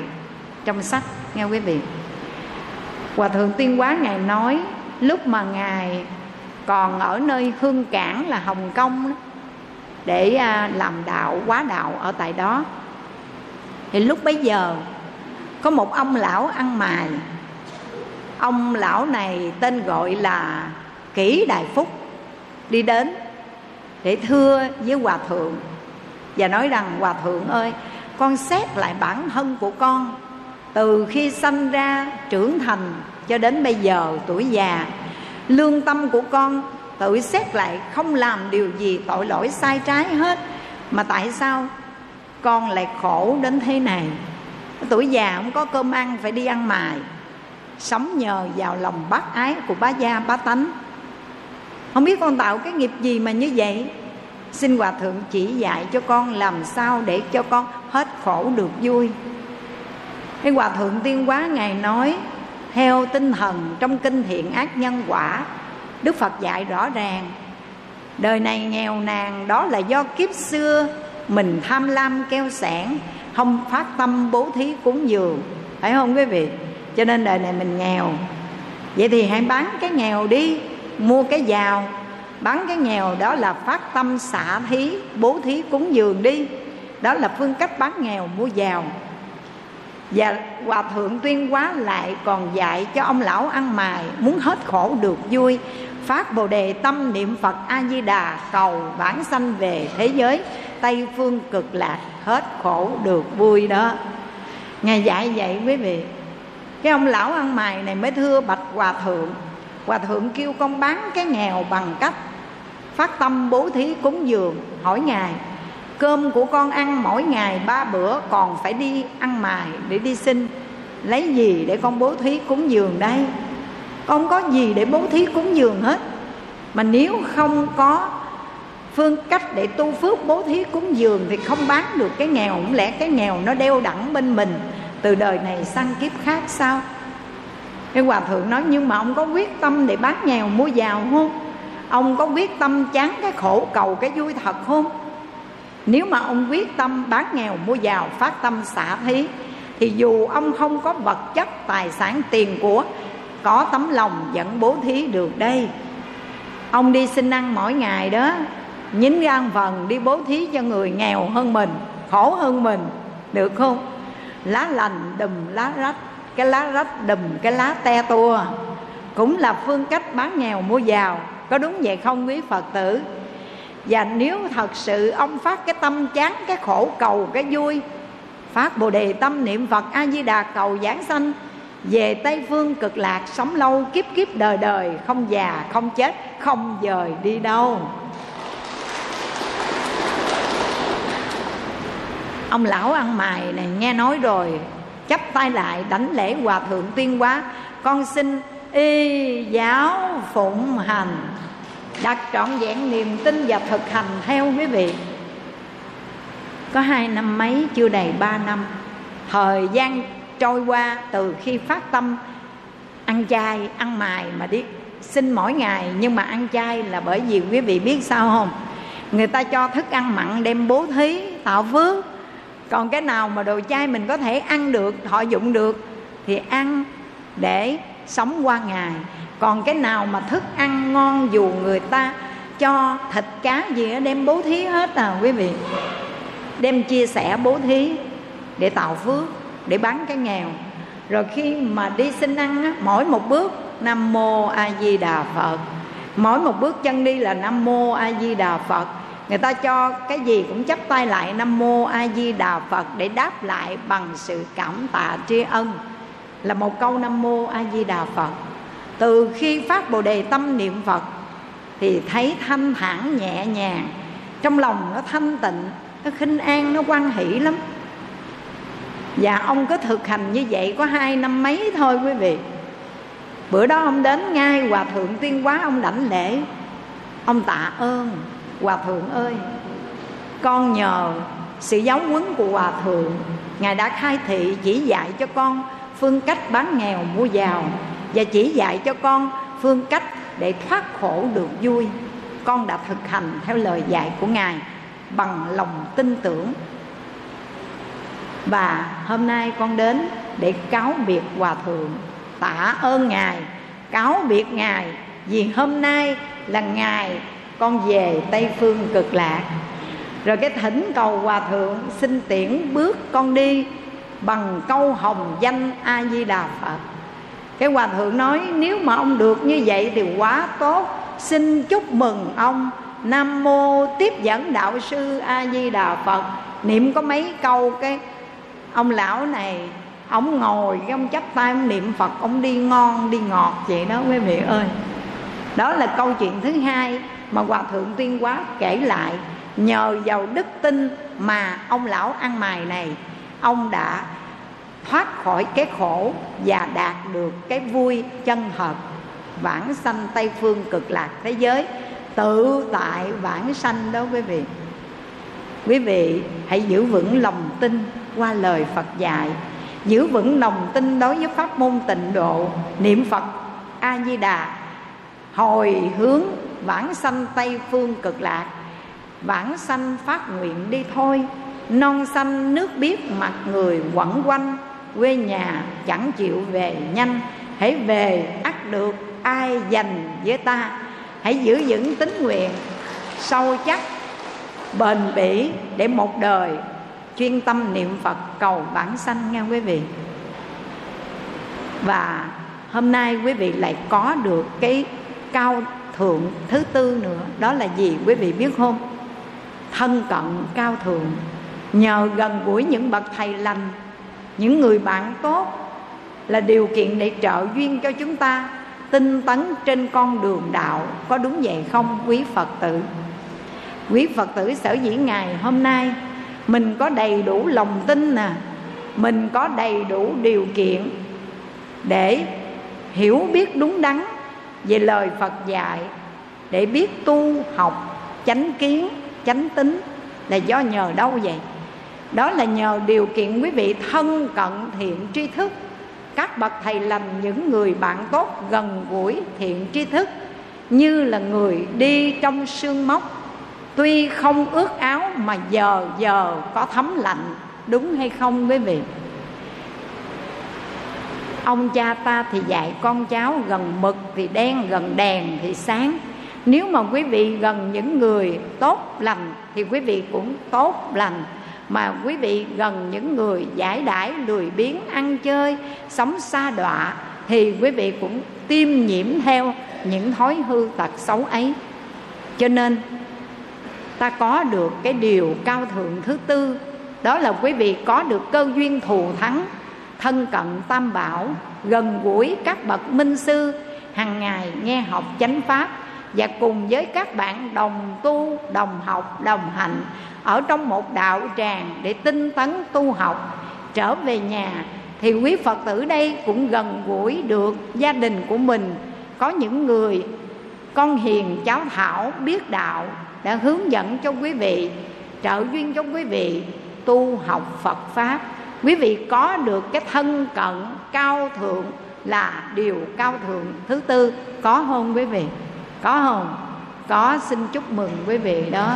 S1: trong sách, nghe quý vị. Hòa thượng tuyên quá ngài nói, lúc mà ngài còn ở nơi hương cảng là hồng kông để à, làm đạo quá đạo ở tại đó, thì lúc bấy giờ có một ông lão ăn mài ông lão này tên gọi là kỷ đại phúc, đi đến để thưa với hòa thượng và nói rằng, hòa thượng ơi, con xét lại bản thân của con từ khi sanh ra, trưởng thành cho đến bây giờ tuổi già. Lương tâm của con tự xét lại không làm điều gì tội lỗi sai trái hết, mà tại sao con lại khổ đến thế này? Tuổi già không có cơm ăn phải đi ăn mài sống nhờ vào lòng bác ái của bá gia, bá tánh. Không biết con tạo cái nghiệp gì mà như vậy. Xin hòa thượng chỉ dạy cho con làm sao để cho con hết khổ được vui. Cái hòa thượng tiên quá ngài nói, theo tinh thần trong kinh thiện ác nhân quả, đức phật dạy rõ ràng, đời này nghèo nàn, đó là do kiếp xưa, mình tham lam keo sản không phát tâm bố thí cúng dường. Phải không quý vị? Cho nên đời này mình nghèo. Vậy thì hãy bán cái nghèo đi, mua cái giàu. Bán cái nghèo, đó là phát tâm xả thí, bố thí cúng dường đi. Đó là phương cách bán nghèo, mua giàu. Và hòa thượng tuyên hóa lại còn dạy cho ông lão ăn mài, muốn hết khổ được vui. Phát bồ đề tâm niệm phật a di đà cầu vãng sanh về thế giới. Tây phương cực lạc, hết khổ được vui đó. Ngài dạy vậy quý vị cái ông lão ăn mày này mới thưa bạch hòa thượng. Hòa thượng kêu con bán cái nghèo bằng cách phát tâm bố thí cúng dường, hỏi ngài, cơm của con ăn mỗi ngày ba bữa còn phải đi ăn mài để đi xin. Lấy gì để con bố thí cúng dường đây? Con có gì để bố thí cúng dường hết. Mà nếu không có phương cách để tu phước bố thí cúng dường thì không bán được cái nghèo. Không lẽ cái nghèo nó đeo đẳng bên mình từ đời này sang kiếp khác sao? Cái hòa thượng nói, nhưng mà ông có quyết tâm để bán nghèo mua giàu không? Ông có quyết tâm chán cái khổ cầu cái vui thật không? Nếu mà ông quyết tâm bán nghèo mua giàu, phát tâm xả thí, thì dù ông không có vật chất, tài sản, tiền của, có tấm lòng vẫn bố thí được đây. Ông đi xin ăn mỗi ngày đó, nhín gan phần đi bố thí cho người nghèo hơn mình, khổ hơn mình, được không? Lá lành đùm lá rách, cái lá rách đùm cái lá te tua. Cũng là phương cách bán nghèo mua giàu, có đúng vậy không quý phật tử? Và nếu thật sự ông phát cái tâm chán, cái khổ cầu, cái vui, phát bồ đề tâm niệm phật a di đà cầu giảng sanh, về tây phương cực lạc sống lâu, kiếp kiếp đời đời, không già, không chết, không dời đi đâu. Ông lão ăn mày này nghe nói rồi. Chắp tay lại đánh lễ hòa thượng tuyên quá con xin y giáo phụng hành. Đặt trọn vẹn niềm tin và thực hành theo quý vị. Có hai năm mấy, chưa đầy ba năm. Thời gian trôi qua từ khi phát tâm. Ăn chay, ăn mài mà đi, xin mỗi ngày. Nhưng mà ăn chay là bởi vì quý vị biết sao không? Người ta cho thức ăn mặn đem bố thí, tạo phước còn cái nào mà đồ chay mình có thể ăn được thọ dụng được thì ăn để sống qua ngày. Còn cái nào mà thức ăn ngon dù người ta cho thịt cá gì đó đem bố thí hết à quý vị. Đem chia sẻ bố thí để tạo phước để bán cái nghèo. Rồi khi mà đi xin ăn á, mỗi một bước nam mô a di đà phật. Mỗi một bước chân đi là nam mô a di đà phật người ta cho cái gì cũng chấp tay lại, nam mô a di đà phật, để đáp lại bằng sự cảm tạ tri ân. Là một câu nam mô a di đà phật. Từ khi phát bồ đề tâm niệm phật, thì thấy thanh thản nhẹ nhàng. Trong lòng nó thanh tịnh, nó khinh an, nó quan hỷ lắm. Và ông có thực hành như vậy có hai năm mấy thôi quý vị. Bữa đó ông đến ngay hòa thượng tiên quá ông đảnh lễ. Ông tạ ơn hòa thượng ơi, con nhờ sự giáo huấn của hòa thượng, ngài đã khai thị chỉ dạy cho con phương cách bán nghèo mua giàu và chỉ dạy cho con phương cách để thoát khổ được vui con đã thực hành theo lời dạy của ngài bằng lòng tin tưởng và hôm nay con đến để cáo biệt hòa thượng tạ ơn ngài, cáo biệt ngài vì hôm nay là ngài con về tây phương cực lạc rồi cái thỉnh cầu hòa thượng xin tiễn bước con đi bằng câu hồng danh a di đà phật. Cái hòa thượng nói, nếu mà ông được như vậy thì quá tốt. Xin chúc mừng ông. Nam mô tiếp dẫn đạo sư a di đà phật. Niệm có mấy câu cái, ông lão này, ông ngồi cái ông chắp tay, ông niệm phật, ông đi ngon, đi ngọt vậy đó, quý vị ơi. Đó là câu chuyện thứ hai mà hòa thượng tuyên quá kể lại, nhờ vào đức tin mà ông lão ăn mài này, ông đã thoát khỏi cái khổ và đạt được cái vui chân thật. Vãng sanh tây phương cực lạc thế giới, tự tại vãng sanh đó quý vị. Quý vị hãy giữ vững lòng tin qua lời phật dạy. Giữ vững lòng tin đối với pháp môn tịnh độ, niệm phật a di đà, hồi hướng vãng sanh tây phương cực lạc. Vãng sanh phát nguyện đi thôi. Non xanh nước biếc mặt người quẩn quanh. Quê nhà chẳng chịu về nhanh. Hãy về ắt được ai dành với ta. Hãy giữ vững tín nguyện. Sâu chắc, bền bỉ để một đời chuyên tâm niệm phật cầu bản sanh nghe quý vị. Và hôm nay quý vị lại có được cái cao thượng thứ tư nữa, đó là gì, quý vị biết không? Thân cận cao thượng, nhờ gần gũi những bậc thầy lành, những người bạn tốt là điều kiện để trợ duyên cho chúng ta, tinh tấn trên con đường đạo, có đúng vậy không, quý phật tử? Quý phật tử sở dĩ ngày hôm nay mình có đầy đủ lòng tin nè, mình có đầy đủ điều kiện để hiểu biết đúng đắn về lời phật dạy để biết tu, học, chánh kiến, chánh tính là do nhờ đâu vậy? Đó là nhờ điều kiện quý vị thân cận thiện tri thức. Các bậc thầy lành những người bạn tốt gần gũi thiện tri thức, như là người đi trong sương móc tuy không ướt áo mà giờ giờ có thấm lạnh, đúng hay không quý vị? Ông cha ta thì dạy con cháu gần mực thì đen, gần đèn thì sáng. Nếu mà quý vị gần những người tốt lành thì quý vị cũng tốt lành. Mà quý vị gần những người giải đãi, lười biếng, ăn chơi, sống xa đọa thì quý vị cũng tiêm nhiễm theo những thói hư tật xấu ấy. Cho nên, ta có được cái điều cao thượng thứ tư, đó là quý vị có được cơ duyên thù thắng thân cận tam bảo, gần gũi các bậc minh sư hàng ngày nghe học chánh pháp và cùng với các bạn đồng tu, đồng học, đồng hành ở trong một đạo tràng để tinh tấn tu học. Trở về nhà thì quý phật tử đây cũng gần gũi được gia đình của mình. Có những người con hiền cháu thảo biết đạo đã hướng dẫn cho quý vị, trợ duyên cho quý vị tu học phật pháp quý vị có được cái thân cận cao thượng là điều cao thượng thứ tư. Có không quý vị? Có không? Có, xin chúc mừng quý vị đó.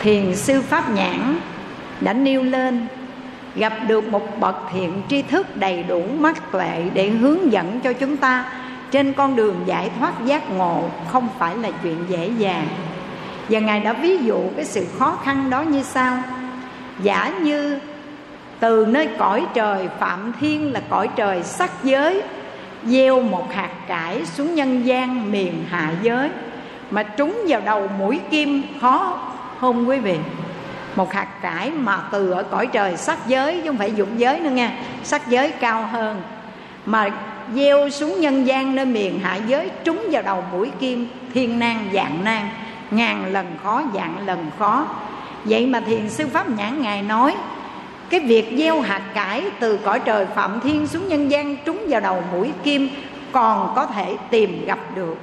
S1: Thiền sư pháp nhãn đã nêu lên, gặp được một bậc thiện tri thức đầy đủ mắt tuệ để hướng dẫn cho chúng ta. Trên con đường giải thoát giác ngộ không phải là chuyện dễ dàng và ngài đã ví dụ cái sự khó khăn đó như sau. Giả như từ nơi cõi trời phạm thiên là cõi trời sắc giới, gieo một hạt cải xuống nhân gian miền hạ giới, mà trúng vào đầu mũi kim khó không quý vị? Một hạt cải mà từ ở cõi trời sắc giới, chứ không phải dục giới nữa nha, sắc giới cao hơn, mà gieo xuống nhân gian nơi miền hạ giới, trúng vào đầu mũi kim thiên nan dạng nan ngàn lần khó dạng lần khó. Vậy mà thiền sư pháp nhãn ngài nói, cái việc gieo hạt cải từ cõi trời phạm thiên xuống nhân gian trúng vào đầu mũi kim còn có thể tìm gặp được.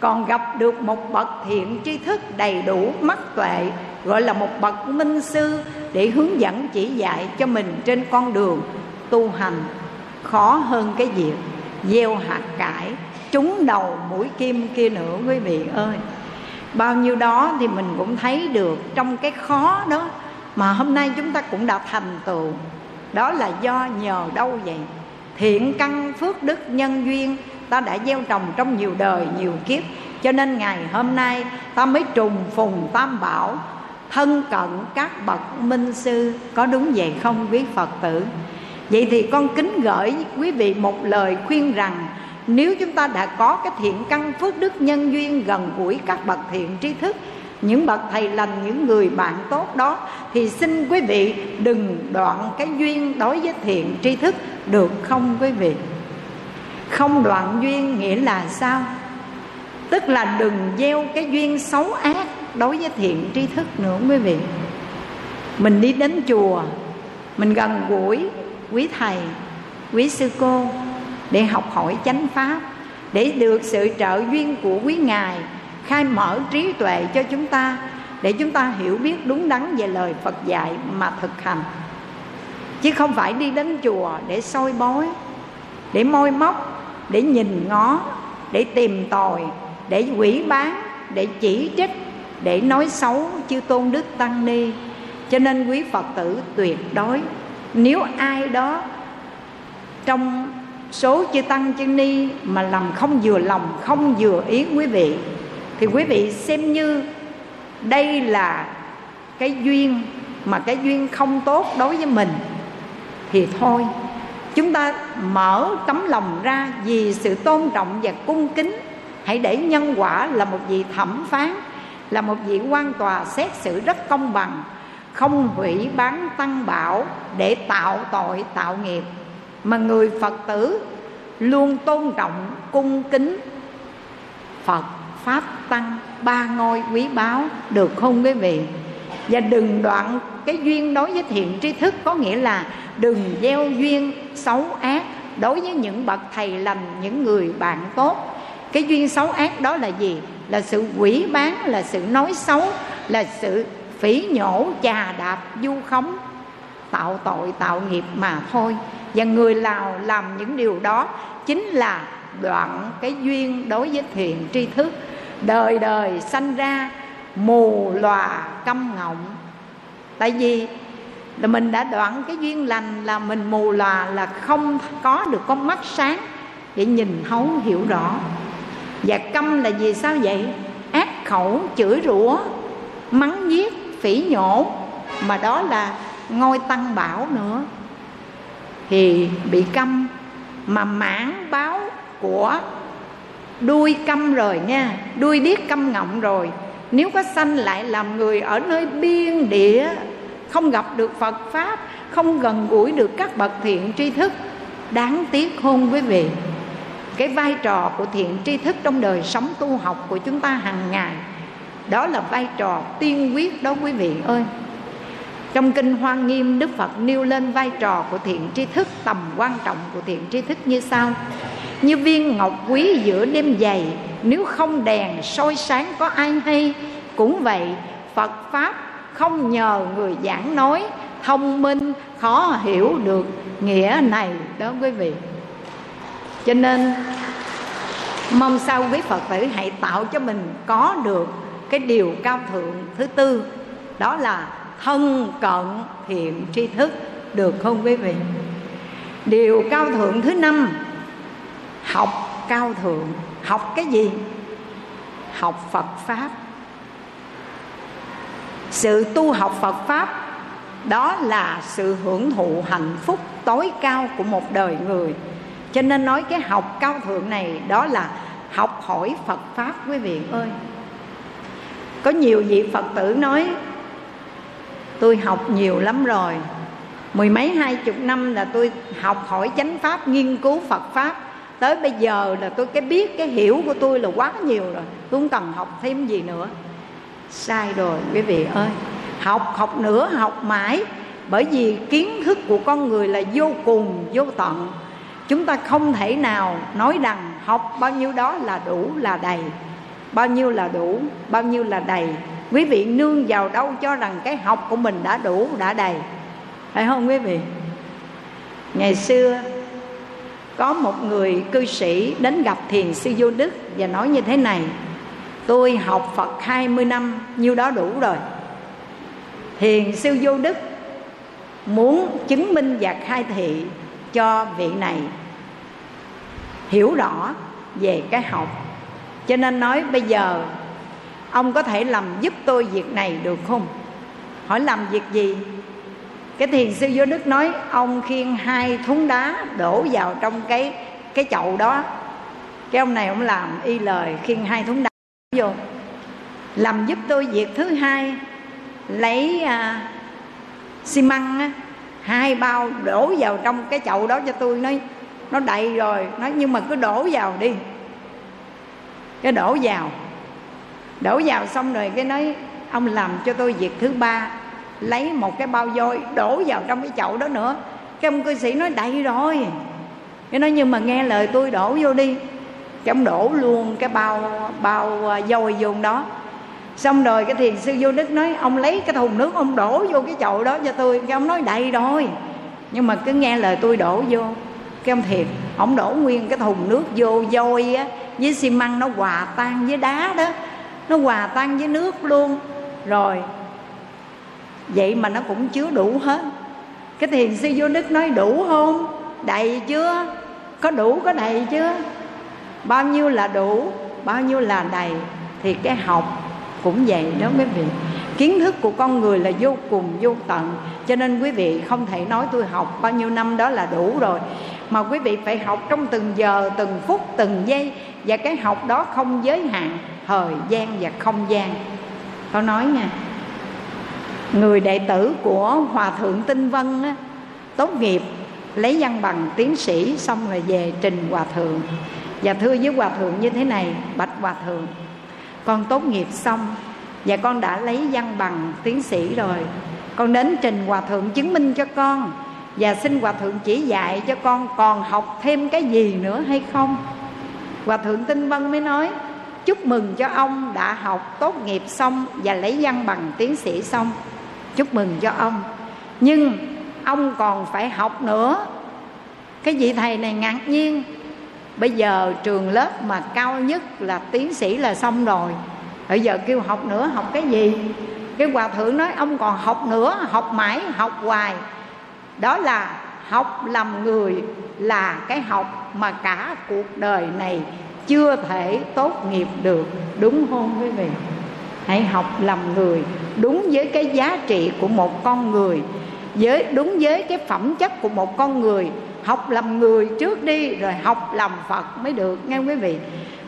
S1: Còn gặp được một bậc thiện tri thức đầy đủ mắt tuệ, gọi là một bậc minh sư để hướng dẫn chỉ dạy cho mình trên con đường tu hành. Khó hơn cái việc gieo hạt cải trúng đầu mũi kim kia nữa, quý vị ơi bao nhiêu đó thì mình cũng thấy được trong cái khó đó mà hôm nay chúng ta cũng đã thành tựu. Đó là do nhờ đâu vậy? Thiện căn phước đức nhân duyên, ta đã gieo trồng trong nhiều đời, nhiều kiếp. Cho nên ngày hôm nay ta mới trùng phùng tam bảo, thân cận các bậc minh sư. Có đúng vậy không, quý phật tử? Vậy thì con kính gửi quý vị một lời khuyên rằng nếu chúng ta đã có cái thiện căn phước đức nhân duyên gần gũi các bậc thiện tri thức, những bậc thầy lành, những người bạn tốt đó, thì xin quý vị đừng đoạn cái duyên đối với thiện tri thức được không quý vị? Không đoạn duyên nghĩa là sao? Tức là đừng gieo cái duyên xấu ác đối với thiện tri thức nữa quý vị. Mình đi đến chùa, mình gần gũi quý thầy, quý sư cô để học hỏi chánh pháp, để được sự trợ duyên của quý ngài, khai mở trí tuệ cho chúng ta, để chúng ta hiểu biết đúng đắn về lời Phật dạy mà thực hành. Chứ không phải đi đến chùa để soi bói, để môi móc, để nhìn ngó, để tìm tòi, để quỷ bán, để chỉ trích, để nói xấu chư tôn đức tăng ni. Cho nên quý phật tử tuyệt đối, nếu ai đó trong số chư tăng chư ni mà làm không vừa lòng, không vừa ý quý vị, thì quý vị xem như đây là cái duyên mà cái duyên không tốt đối với mình, thì thôi. Chúng ta mở tấm lòng ra vì sự tôn trọng và cung kính. Hãy để nhân quả là một vị thẩm phán, là một vị quan tòa xét xử rất công bằng, không hủy bán tăng bảo để tạo tội tạo nghiệp mà người phật tử luôn tôn trọng, cung kính phật pháp tăng, ba ngôi quý báu, được không quý vị? Và đừng đoạn cái duyên đối với thiện tri thức, có nghĩa là đừng gieo duyên xấu ác đối với những bậc thầy lành, những người bạn tốt. Cái duyên xấu ác đó là gì? Là sự quỷ bán, là sự nói xấu, là sự phỉ nhổ, chà đạp, du khống tạo tội tạo nghiệp mà thôi. Và người nào làm những điều đó chính là đoạn cái duyên đối với thiện tri thức. Đời đời sanh ra mù lòa câm ngọng. Tại vì là mình đã đoạn cái duyên lành là mình mù lòa là không có được con mắt sáng để nhìn thấu, hiểu rõ. Và câm là gì sao vậy? Ác khẩu chửi rủa, mắng giết, phỉ nhổ. Mà đó là ngôi tăng bảo nữa. Thì bị câm, mà mãn báo của đuôi câm rồi nha, đuôi điếc câm ngọng rồi. Nếu có sanh lại làm người ở nơi biên địa, không gặp được phật pháp, không gần gũi được các bậc thiện tri thức, đáng tiếc hôn quý vị. Cái vai trò của thiện tri thức trong đời sống tu học của chúng ta hàng ngày, đó là vai trò tiên quyết đó quý vị ơi trong kinh hoa nghiêm, đức phật nêu lên vai trò của thiện tri thức, tầm quan trọng của thiện tri thức như sau. Như viên ngọc quý giữa đêm dày, nếu không đèn soi sáng có ai hay, cũng vậy phật pháp không nhờ người giảng nói, thông minh, khó hiểu được nghĩa này đó quý vị. Cho nên, mong sao quý phật tử hãy tạo cho mình có được cái điều cao thượng thứ tư, đó là thân cận thiện tri thức, được không quý vị? Điều cao thượng thứ năm, học cao thượng. Học cái gì? Học phật pháp. Sự tu học phật pháp, đó là sự hưởng thụ hạnh phúc tối cao của một đời người. Cho nên nói cái học cao thượng này, đó là học hỏi phật pháp, quý vị ơi. Có nhiều vị phật tử nói tôi học nhiều lắm rồi. Mười mấy, hai chục năm là tôi học hỏi chánh pháp, nghiên cứu phật pháp. Tới bây giờ là tôi cái biết, cái hiểu của tôi là quá nhiều rồi. Tôi không cần học thêm gì nữa. Sai rồi, quý vị ơi. Học học nữa, học mãi. Bởi vì kiến thức của con người là vô cùng, vô tận. Chúng ta không thể nào nói rằng học bao nhiêu đó là đủ, là đầy. Bao nhiêu là đủ, bao nhiêu là đầy quý vị nương vào đâu cho rằng cái học của mình đã đủ, đã đầy. Phải không quý vị? Ngày xưa, có một người cư sĩ đến gặp thiền sư vô đức và nói như thế này, tôi học phật 20 năm, nhiêu đó đủ rồi. Thiền sư vô đức muốn chứng minh và khai thị cho vị này hiểu rõ về cái học. Cho nên nói bây giờ ông có thể làm giúp tôi việc này được không? Hỏi làm việc gì? Cái thiền sư vô đức nói ông khiêng hai thúng đá đổ vào trong cái cái chậu đó. Cái ông này ông làm y lời khiêng hai thúng đá vô. Làm giúp tôi việc thứ hai lấy à, xi măng á, hai bao đổ vào trong cái chậu đó cho tôi. Nói nó đầy rồi. Nói nhưng mà cứ đổ vào đi. Cái đổ vào đổ vào xong rồi cái nói, ông làm cho tôi việc thứ ba, lấy một cái bao vôi, đổ vào trong cái chậu đó nữa. Cái ông cư sĩ nói đầy rồi. Cái nói, nhưng mà nghe lời tôi đổ vô đi. Cái ông đổ luôn cái bao bao à, vôi vô đó. Xong rồi cái thiền sư vô đức nói, ông lấy cái thùng nước ông đổ vô cái chậu đó cho tôi. Cái ông nói đầy rồi. Nhưng mà cứ nghe lời tôi đổ vô, cái ông thiệt, ông đổ nguyên cái thùng nước vô vôi á, với xi măng nó hòa tan với đá đó nó hòa tan với nước luôn. Rồi, vậy mà nó cũng chứa đủ hết. Cái thiền sư vô đức nói đủ không? Đầy chưa? Có đủ, có đầy chưa? Bao nhiêu là đủ, bao nhiêu là đầy. Thì cái học cũng vậy đó quý vị. Kiến thức của con người là vô cùng, vô tận. Cho nên quý vị không thể nói tôi học bao nhiêu năm đó là đủ rồi. Mà quý vị phải học trong từng giờ, từng phút, từng giây và cái học đó không giới hạn thời gian và không gian. Tôi nói nha người đệ tử của hòa thượng tinh vân á, tốt nghiệp lấy văn bằng tiến sĩ xong rồi về trình hòa thượng. Và thưa với hòa thượng như thế này bạch hòa thượng con tốt nghiệp xong và con đã lấy văn bằng tiến sĩ rồi. Con đến trình hòa thượng chứng minh cho con và xin hòa thượng chỉ dạy cho con còn học thêm cái gì nữa hay không? Hòa thượng tinh vân mới nói, chúc mừng cho ông đã học tốt nghiệp xong và lấy văn bằng tiến sĩ xong. Chúc mừng cho ông. Nhưng ông còn phải học nữa. Cái vị thầy này ngạc nhiên. Bây giờ trường lớp mà cao nhất là tiến sĩ là xong rồi. Bây giờ kêu học nữa, học cái gì? Cái hòa thượng nói, ông còn học nữa, học mãi, học hoài. Đó là học làm người là cái học mà cả cuộc đời này chưa thể tốt nghiệp được, đúng không quý vị? Hãy học làm người đúng với cái giá trị của một con người, với đúng với cái phẩm chất của một con người. Học làm người trước đi, rồi học làm phật mới được, nghe quý vị?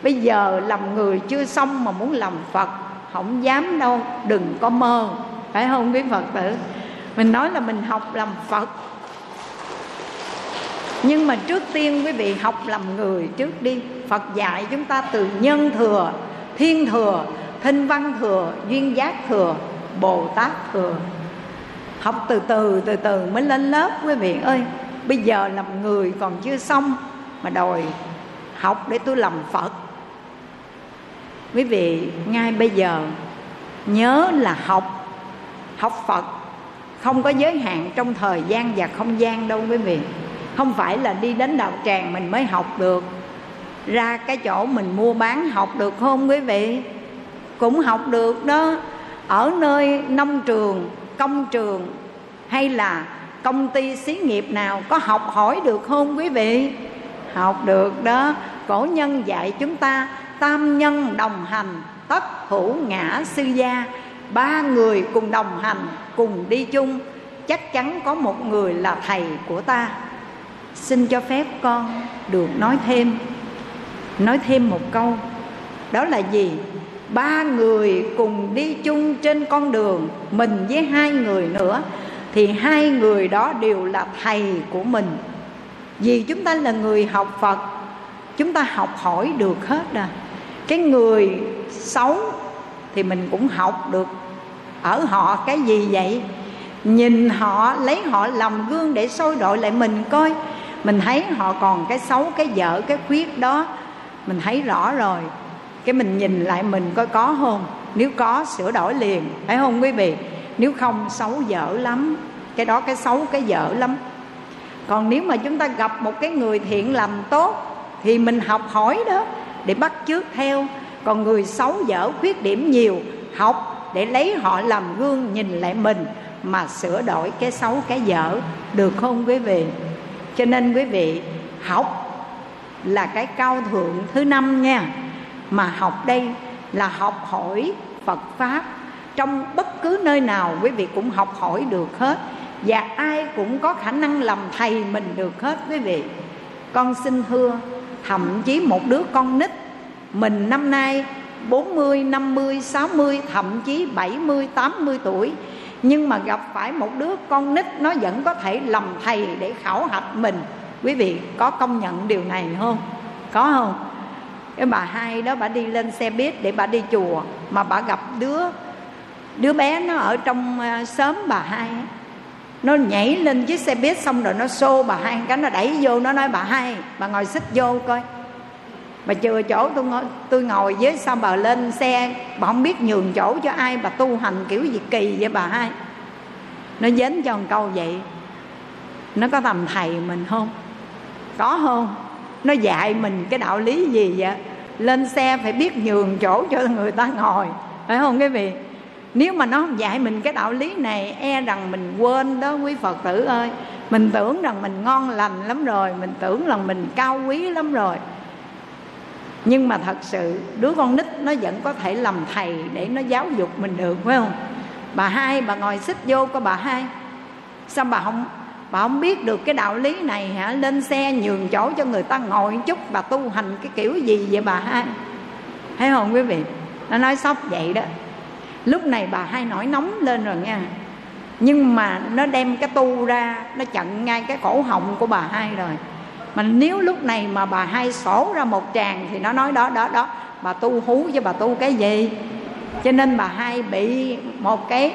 S1: Bây giờ làm người chưa xong mà muốn làm phật, không dám đâu, đừng có mơ, phải không quý phật tử? Mình nói là mình học làm phật nhưng mà trước tiên quý vị học làm người trước đi. Phật dạy chúng ta từ nhân thừa, thiên thừa, thinh văn thừa, duyên giác thừa, bồ tát thừa. Học từ từ từ từ mới lên lớp quý vị ơi. Bây giờ làm người còn chưa xong mà đòi học để tôi làm phật. Quý vị, ngay bây giờ nhớ là học học phật. Không có giới hạn trong thời gian và không gian đâu quý vị không phải là đi đến đạo tràng mình mới học được. Ra cái chỗ mình mua bán học được không quý vị? Cũng học được đó. Ở nơi nông trường, công trường, hay là công ty xí nghiệp nào có học hỏi được không quý vị? Học được đó. Cổ nhân dạy chúng ta, tam nhân đồng hành, tất hữu ngã sư gia. Ba người cùng đồng hành, cùng đi chung. Chắc chắn có một người là thầy của ta xin cho phép con được nói thêm. Nói thêm một câu, đó là gì? Ba người cùng đi chung trên con đường, mình với hai người nữa, thì hai người đó đều là thầy của mình. Vì chúng ta là người học phật, chúng ta học hỏi được hết à. Cái người xấu thì mình cũng học được. Ở họ cái gì vậy? Nhìn họ, lấy họ làm gương để soi đội lại mình coi mình thấy họ còn cái xấu, cái dở, cái khuyết đó. Mình thấy rõ rồi. Cái mình nhìn lại mình coi có không? Nếu có, sửa đổi liền. Phải không quý vị? Nếu không, xấu dở lắm. Cái đó cái xấu, cái dở lắm. Còn nếu mà chúng ta gặp một cái người thiện làm tốt, thì mình học hỏi đó, để bắt chước theo. Còn người xấu, dở, khuyết điểm nhiều, học để lấy họ làm gương nhìn lại mình mà sửa đổi cái xấu, cái dở. Được không quý vị? Cho nên quý vị học là cái cao thượng thứ năm nha. Mà học đây là học hỏi phật pháp. Trong bất cứ nơi nào quý vị cũng học hỏi được hết. Và ai cũng có khả năng làm thầy mình được hết quý vị. Con xin thưa thậm chí một đứa con nít mình năm nay 40, 50, 60, thậm chí 70, 80 tuổi nhưng mà gặp phải một đứa con nít, nó vẫn có thể lầm thầy để khảo hạch mình Quý vị có công nhận điều này không? Có không? Cái bà hai đó, bà đi lên xe buýt để bà đi chùa, Mà bà gặp đứa đứa bé nó ở trong ờ, xóm bà hai nó nhảy lên chiếc xe buýt xong rồi nó xô bà hai cái, nó đẩy vô, nó nói, bà hai, bà ngồi xích vô coi bà chừa chỗ tôi ngồi, tôi ngồi với sao bà lên xe bà không biết nhường chỗ cho ai bà tu hành kiểu gì kỳ vậy bà hai. Nó dến cho một câu vậy. Nó có tầm thầy mình không? Có không? Nó dạy mình cái đạo lý gì vậy? Lên xe phải biết nhường chỗ cho người ta ngồi phải không quý vị? Nếu mà nó không dạy mình cái đạo lý này e rằng mình quên đó quý phật tử ơi. Mình tưởng rằng mình ngon lành lắm rồi mình tưởng rằng mình cao quý lắm rồi nhưng mà thật sự, đứa con nít nó vẫn có thể làm thầy để nó giáo dục mình được, phải không? Bà hai, bà ngồi xích vô có bà hai. Sao bà không bà không biết được cái đạo lý này hả? Lên xe nhường chỗ cho người ta ngồi chút, bà tu hành cái kiểu gì vậy bà hai? Thấy không quý vị? Nó nói sốc vậy đó. Lúc này bà hai nổi nóng lên rồi nha. Nhưng mà nó đem cái tu ra, nó chặn ngay cái cổ họng của bà hai rồi mà nếu lúc này mà bà hai sổ ra một tràng thì nó nói đó đó đó, bà tu hú với bà tu cái gì? Cho nên bà hai bị một cái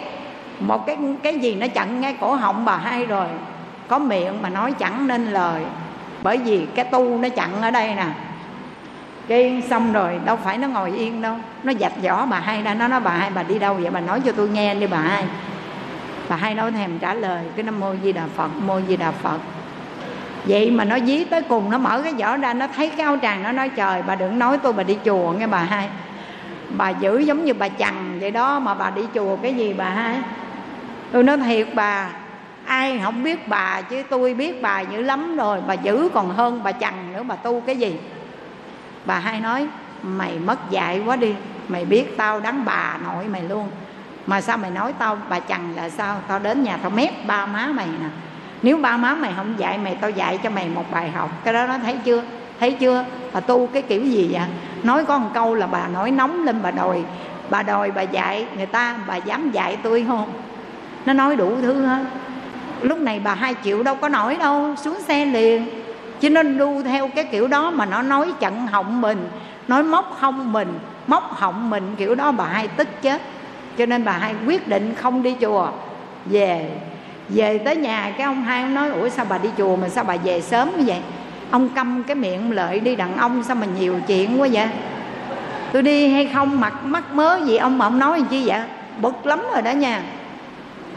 S1: một cái cái gì nó chặn ngay cổ họng bà hai rồi. Có miệng mà nói chẳng nên lời. Bởi vì cái tu nó chặn ở đây nè. Cái xong rồi, đâu phải nó ngồi yên đâu. Nó dạch võ bà hai ra, nó nói bà hai, bà đi đâu vậy? Bà nói cho tôi nghe đi bà hai. Bà hai nói thèm trả lời, cái nam mô di đà phật, mô di đà phật vậy mà nó dí tới cùng, nó mở cái vỏ ra, nó thấy cái áo tràng nó nói, trời, bà đừng nói tôi bà đi chùa nghe bà hai. Bà giữ giống như bà chằn vậy đó, mà bà đi chùa cái gì bà hai? Tôi nói, thiệt bà, ai không biết bà chứ, tôi biết bà dữ lắm rồi, bà giữ còn hơn bà chằn nữa, bà tu cái gì? Bà hai nói, mày mất dạy quá đi, mày biết tao đắng bà nội mày luôn. Mà sao mày nói tao bà chằn là sao? Tao đến nhà tao mép ba má mày nè nếu ba má mày không dạy, mày tao dạy cho mày một bài học. Cái đó nó thấy chưa? Thấy chưa? Bà tu cái kiểu gì vậy? Nói có một câu là bà nói nóng lên bà đòi. Bà đòi bà dạy người ta, bà dám dạy tôi không? Nó nói đủ thứ hết. Lúc này bà hai triệu đâu có nổi đâu, xuống xe liền. Chứ nó đu theo cái kiểu đó mà nó nói chặn họng mình, nói móc hông mình, móc họng mình, kiểu đó bà hai tức chết. Cho nên bà hai quyết định không đi chùa, về về tới nhà cái ông hai nói, ủa, sao bà đi chùa mà sao bà về sớm như vậy? Ông câm cái miệng lợi đi đàn ông, sao mà nhiều chuyện quá vậy? Tôi đi hay không, mặt mắc mớ gì, ông mà ông nói chi vậy? Bực lắm rồi đó nha.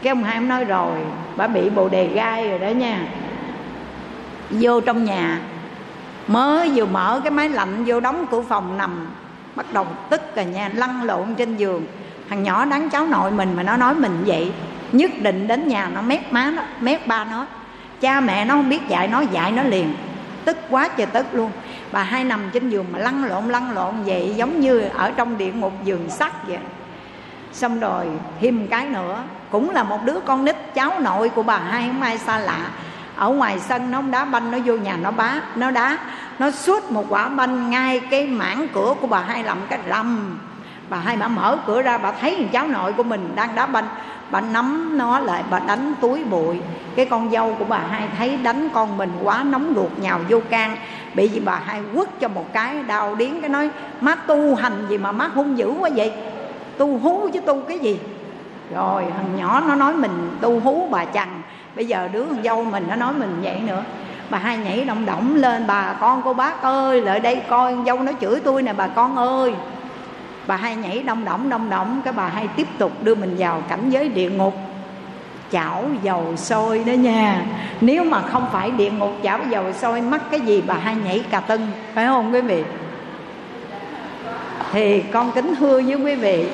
S1: Cái ông hai ông nói, rồi, bà bị bồ đề gai rồi đó nha. Vô trong nhà mới vừa mở cái máy lạnh, vô đóng cửa phòng nằm, bắt đầu tức rồi nha, lăn lộn trên giường. Thằng nhỏ đáng cháu nội mình mà nó nói mình vậy nhất định đến nhà nó mép má nó mép ba nó. Cha mẹ nó không biết dạy nó dạy nó liền. Tức quá trời tức luôn. Bà hai nằm trên giường mà lăn lộn lăn lộn vậy, giống như ở trong địa ngục giường sắt vậy. Xong rồi, thêm cái nữa, cũng là một đứa con nít cháu nội của bà hai, không ai xa lạ. Ở ngoài sân nó đá banh, nó vô nhà nó bá, nó đá. Nó suốt một quả banh ngay cái mảng cửa của bà hai làm cái rầm bà hai bà mở cửa ra, bà thấy thằng cháu nội của mình đang đá banh. Bà nắm nó lại, bà đánh túi bụi. Cái con dâu của bà hai thấy đánh con mình quá nóng ruột, nhào vô can. Bị gì bà hai quất cho một cái, đau điếng. Cái nói, má tu hành gì mà má hung dữ quá vậy? Tu hú chứ tu cái gì? Rồi thằng nhỏ nó nói mình tu hú bà chằn. Bây giờ đứa con dâu mình nó nói mình vậy nữa. Bà hai nhảy động động lên, bà, con cô bác ơi, lại đây coi con dâu nó chửi tôi nè, bà con ơi bà hai nhảy đông động đông động cái bà hai tiếp tục đưa mình vào cảnh giới địa ngục. Chảo dầu sôi đó nha. Nếu mà không phải địa ngục, chảo dầu sôi, mắc cái gì bà hai nhảy cà tưng. Phải không quý vị? Thì con kính thưa với quý vị,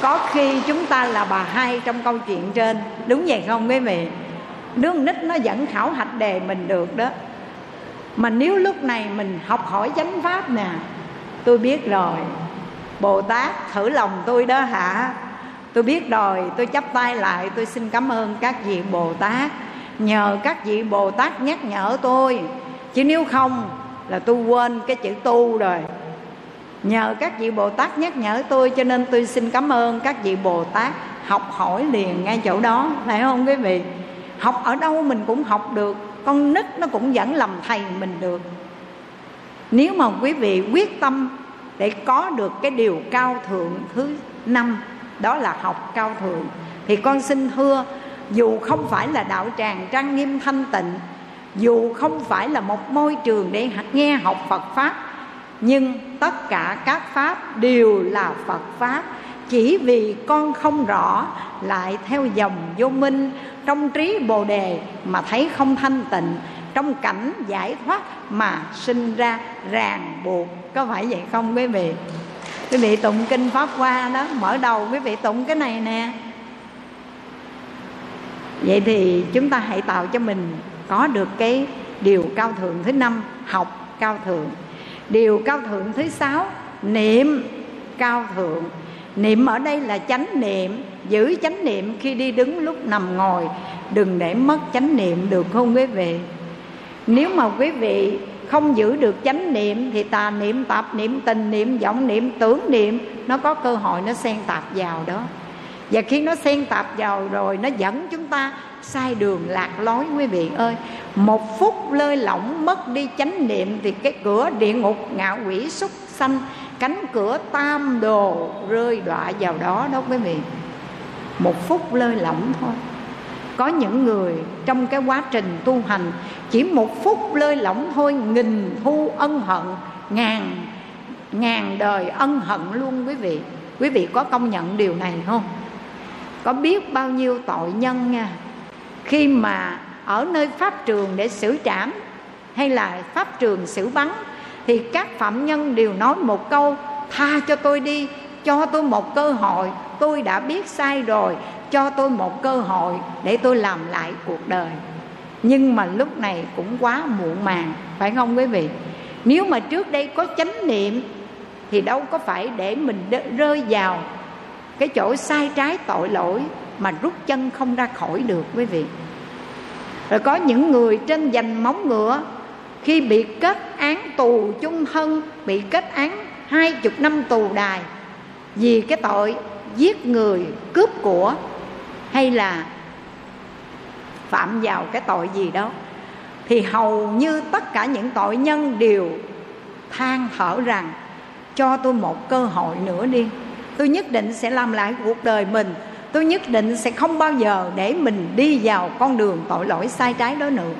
S1: có khi chúng ta là bà hai trong câu chuyện trên. Đúng vậy không quý vị? Đứa nít nó vẫn khảo hạch đề mình được đó. Mà nếu lúc này mình học hỏi chánh pháp nè, tôi biết rồi bồ tát thử lòng tôi đó hả? Tôi biết rồi, tôi chắp tay lại, tôi xin cảm ơn các vị bồ tát nhờ các vị bồ tát nhắc nhở tôi. Chứ nếu không là tôi quên cái chữ tu rồi. Nhờ các vị bồ tát nhắc nhở tôi, cho nên tôi xin cảm ơn các vị bồ tát học hỏi liền ngay chỗ đó, phải không quý vị? Học ở đâu mình cũng học được, con nít nó cũng vẫn làm thầy mình được. Nếu mà quý vị quyết tâm để có được cái điều cao thượng thứ năm, đó là học cao thượng. Thì con xin thưa, dù không phải là đạo tràng trang nghiêm thanh tịnh, dù không phải là một môi trường để nghe học phật pháp, nhưng tất cả các pháp đều là phật pháp. Chỉ vì con không rõ, lại theo dòng vô minh, trong trí bồ đề mà thấy không thanh tịnh trong cảnh giải thoát mà sinh ra ràng buộc. Có phải vậy không quý vị? Quý vị tụng kinh pháp hoa đó, mở đầu quý vị tụng cái này nè. Vậy thì chúng ta hãy tạo cho mình có được cái điều cao thượng thứ năm, học cao thượng. Điều cao thượng thứ sáu, niệm cao thượng. Niệm ở đây là chánh niệm, giữ chánh niệm khi đi đứng lúc nằm ngồi. Đừng để mất chánh niệm được không quý vị? Nếu mà quý vị không giữ được chánh niệm thì tà niệm, tạp niệm, tình niệm, vọng niệm, tưởng niệm, nó có cơ hội nó xen tạp vào đó. Và khi nó xen tạp vào rồi, nó dẫn chúng ta sai đường lạc lối, quý vị ơi. Một phút lơi lỏng mất đi chánh niệm thì cái cửa địa ngục ngạo quỷ súc sanh, cánh cửa tam đồ rơi đọa vào đó đó, quý vị. Một phút lơi lỏng thôi có những người trong cái quá trình tu hành chỉ một phút lơi lỏng thôi, nghìn thu ân hận, ngàn ngàn đời ân hận luôn quý vị. Quý vị có công nhận điều này không? Có biết bao nhiêu tội nhân nha, khi mà ở nơi pháp trường để xử trảm hay là pháp trường xử bắn thì các phạm nhân đều nói một câu, tha cho tôi đi, cho tôi một cơ hội, tôi đã biết sai rồi cho tôi một cơ hội để tôi làm lại cuộc đời. Nhưng mà lúc này cũng quá muộn màng, phải không quý vị? Nếu mà trước đây có chánh niệm, thì đâu có phải để mình rơi vào cái chỗ sai trái tội lỗi mà rút chân không ra khỏi được quý vị. Rồi có những người trên dành móng ngựa, khi bị kết án tù chung thân, bị kết án hai chục năm tù đài vì cái tội giết người, cướp của hay là phạm vào cái tội gì đó, thì hầu như tất cả những tội nhân đều than thở rằng, cho tôi một cơ hội nữa đi. Tôi nhất định sẽ làm lại cuộc đời mình. Tôi nhất định sẽ không bao giờ để mình đi vào con đường tội lỗi sai trái đó nữa.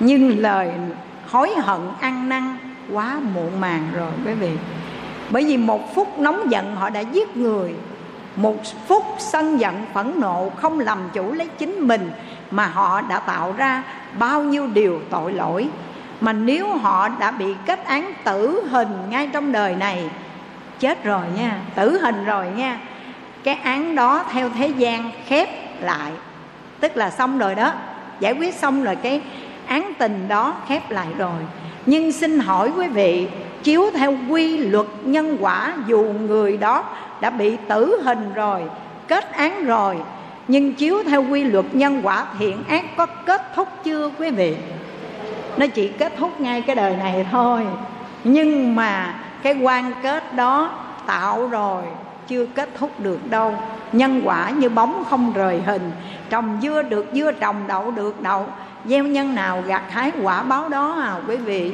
S1: Nhưng lời hối hận, ăn năn quá muộn màng rồi quý vị. Bởi vì một phút nóng giận họ đã giết người một phút sân giận phẫn nộ không làm chủ lấy chính mình mà họ đã tạo ra bao nhiêu điều tội lỗi. Mà nếu họ đã bị kết án tử hình ngay trong đời này, chết rồi nha, tử hình rồi nha, cái án đó theo thế gian khép lại. Tức là xong rồi đó, giải quyết xong rồi cái án tình đó khép lại rồi. Nhưng xin hỏi quý vị, chiếu theo quy luật nhân quả dù người đó đã bị tử hình rồi, kết án rồi. Nhưng chiếu theo quy luật nhân quả thiện ác có kết thúc chưa, quý vị? Nó chỉ kết thúc ngay cái đời này thôi. Nhưng mà cái quan kết đó tạo rồi, chưa kết thúc được đâu. Nhân quả như bóng không rời hình, trồng dưa được, dưa trồng đậu được đậu. Gieo nhân nào gặt hái quả báo đó à quý vị?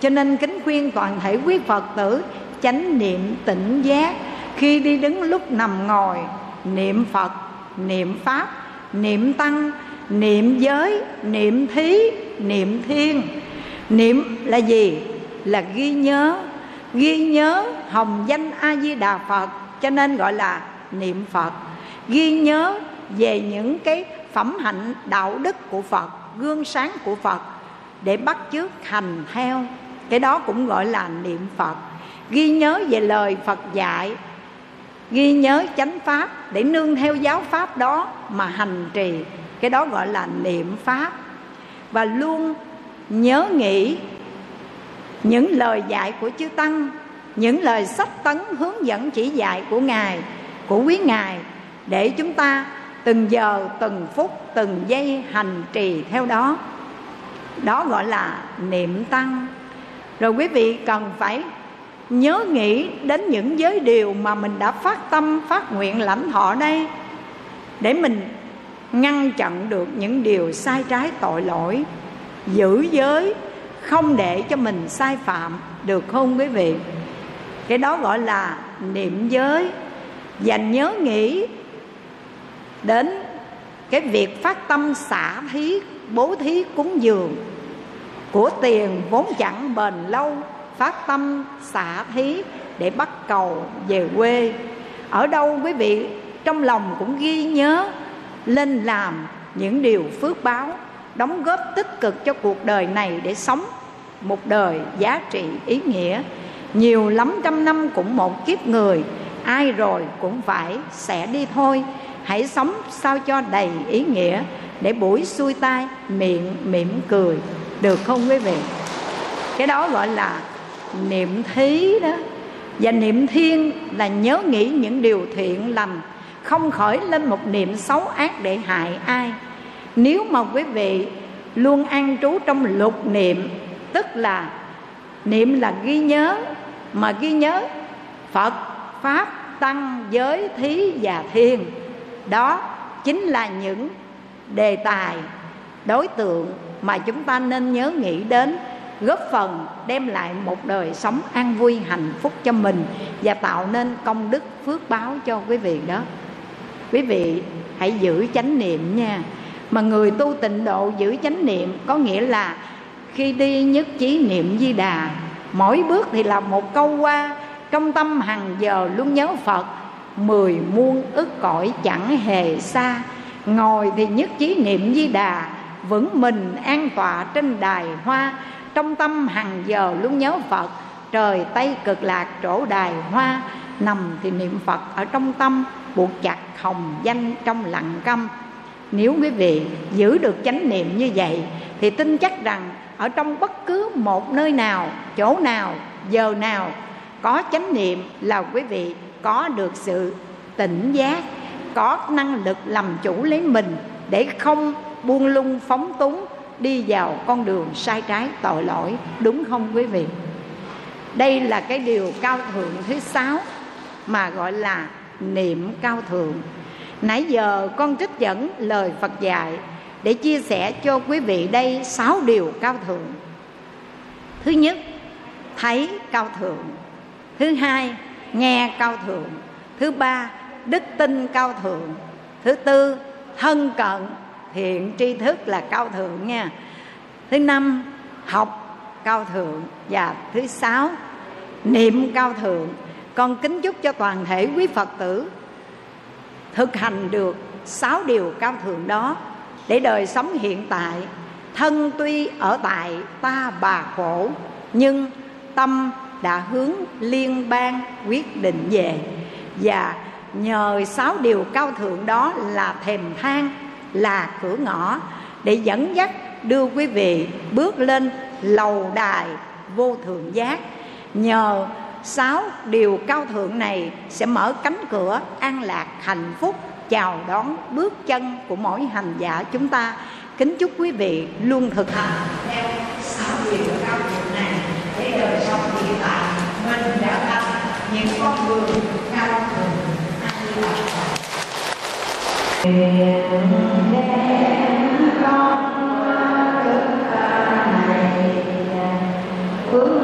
S1: Cho nên kính khuyên toàn thể quý phật tử chánh niệm tỉnh giác khi đi đứng lúc nằm ngồi, niệm phật, niệm pháp, niệm tăng, niệm giới, niệm thí, niệm thiên. Niệm là gì? Là ghi nhớ. Ghi nhớ hồng danh a di đà phật, cho nên gọi là niệm phật. Ghi nhớ về những cái phẩm hạnh đạo đức của phật, gương sáng của phật, để bắt chước hành theo. Cái đó cũng gọi là niệm phật. Ghi nhớ về lời phật dạy ghi nhớ chánh pháp để nương theo giáo pháp đó mà hành trì. Cái đó gọi là niệm pháp. Và luôn nhớ nghĩ những lời dạy của chư tăng, những lời sách tấn hướng dẫn chỉ dạy của ngài, của quý ngài, để chúng ta từng giờ, từng phút, từng giây hành trì theo đó. Đó gọi là niệm tăng. Rồi quý vị cần phải nhớ nghĩ đến những giới điều mà mình đã phát tâm, phát nguyện lãnh thọ đây, để mình ngăn chặn được những điều sai trái tội lỗi, giữ giới, không để cho mình sai phạm, được không quý vị? Cái đó gọi là niệm giới. Và nhớ nghĩ đến cái việc phát tâm xả thí, bố thí cúng dường của tiền vốn chẳng bền lâu phát tâm, xả thí để bắt cầu về quê. Ở đâu quý vị, trong lòng cũng ghi nhớ lên làm những điều phước báo, đóng góp tích cực cho cuộc đời này để sống một đời giá trị ý nghĩa. Nhiều lắm trăm năm cũng một kiếp người, ai rồi cũng phải sẽ đi thôi. Hãy sống sao cho đầy ý nghĩa để buổi xuôi tai miệng mỉm cười, được không quý vị? Cái đó gọi là niệm thí đó. Và niệm thiên là nhớ nghĩ những điều thiện lành, không khởi lên một niệm xấu ác để hại ai. Nếu mà quý vị luôn an trú trong lục niệm, tức là niệm là ghi nhớ, mà ghi nhớ phật, pháp, tăng, giới, thí và thiên, đó chính là những đề tài, đối tượng mà chúng ta nên nhớ nghĩ đến góp phần đem lại một đời sống an vui, hạnh phúc cho mình và tạo nên công đức phước báo cho quý vị đó. Quý vị hãy giữ chánh niệm nha. Mà người tu tịnh độ giữ chánh niệm có nghĩa là khi đi nhất trí niệm di đà, mỗi bước thì là một câu qua trong tâm hàng giờ luôn nhớ phật. Mười muôn ức cõi chẳng hề xa, ngồi thì nhất trí niệm di đà, vững mình an tọa trên đài hoa trong tâm hàng giờ luôn nhớ phật. Trời tây cực lạc chỗ đài hoa, nằm thì niệm phật ở trong tâm, buộc chặt hồng danh trong lặng câm. Nếu quý vị giữ được chánh niệm như vậy, thì tin chắc rằng ở trong bất cứ một nơi nào, chỗ nào, giờ nào, có chánh niệm là quý vị có được sự tỉnh giác, có năng lực làm chủ lấy mình để không buông lung phóng túng đi vào con đường sai trái, tội lỗi, đúng không quý vị? Đây là cái điều cao thượng thứ sáu mà gọi là niệm cao thượng. Nãy giờ con trích dẫn lời phật dạy để chia sẻ cho quý vị đây sáu điều cao thượng. Thứ nhất, thấy cao thượng. Thứ hai, nghe cao thượng. Thứ ba, đức tin cao thượng. Thứ tư, thân cận thiện, tri thức là cao thượng nha. Thứ năm, học cao thượng. Và thứ sáu, niệm cao thượng. Con kính chúc cho toàn thể quý phật tử thực hành được sáu điều cao thượng đó để đời sống hiện tại. Thân tuy ở tại ta bà khổ, nhưng tâm đã hướng liên bang quyết định về. Và nhờ sáu điều cao thượng đó là thèm thang là cửa ngõ để dẫn dắt đưa quý vị bước lên lầu đài vô thượng giác. Nhờ sáu điều cao thượng này sẽ mở cánh cửa an lạc hạnh phúc, chào đón bước chân của mỗi hành giả chúng ta. Kính chúc quý vị luôn thực hành theo sáu điều cao thượng này. Để đời sống hiện tại, mình đã thành những con đường cao thượng. An lạc con thức này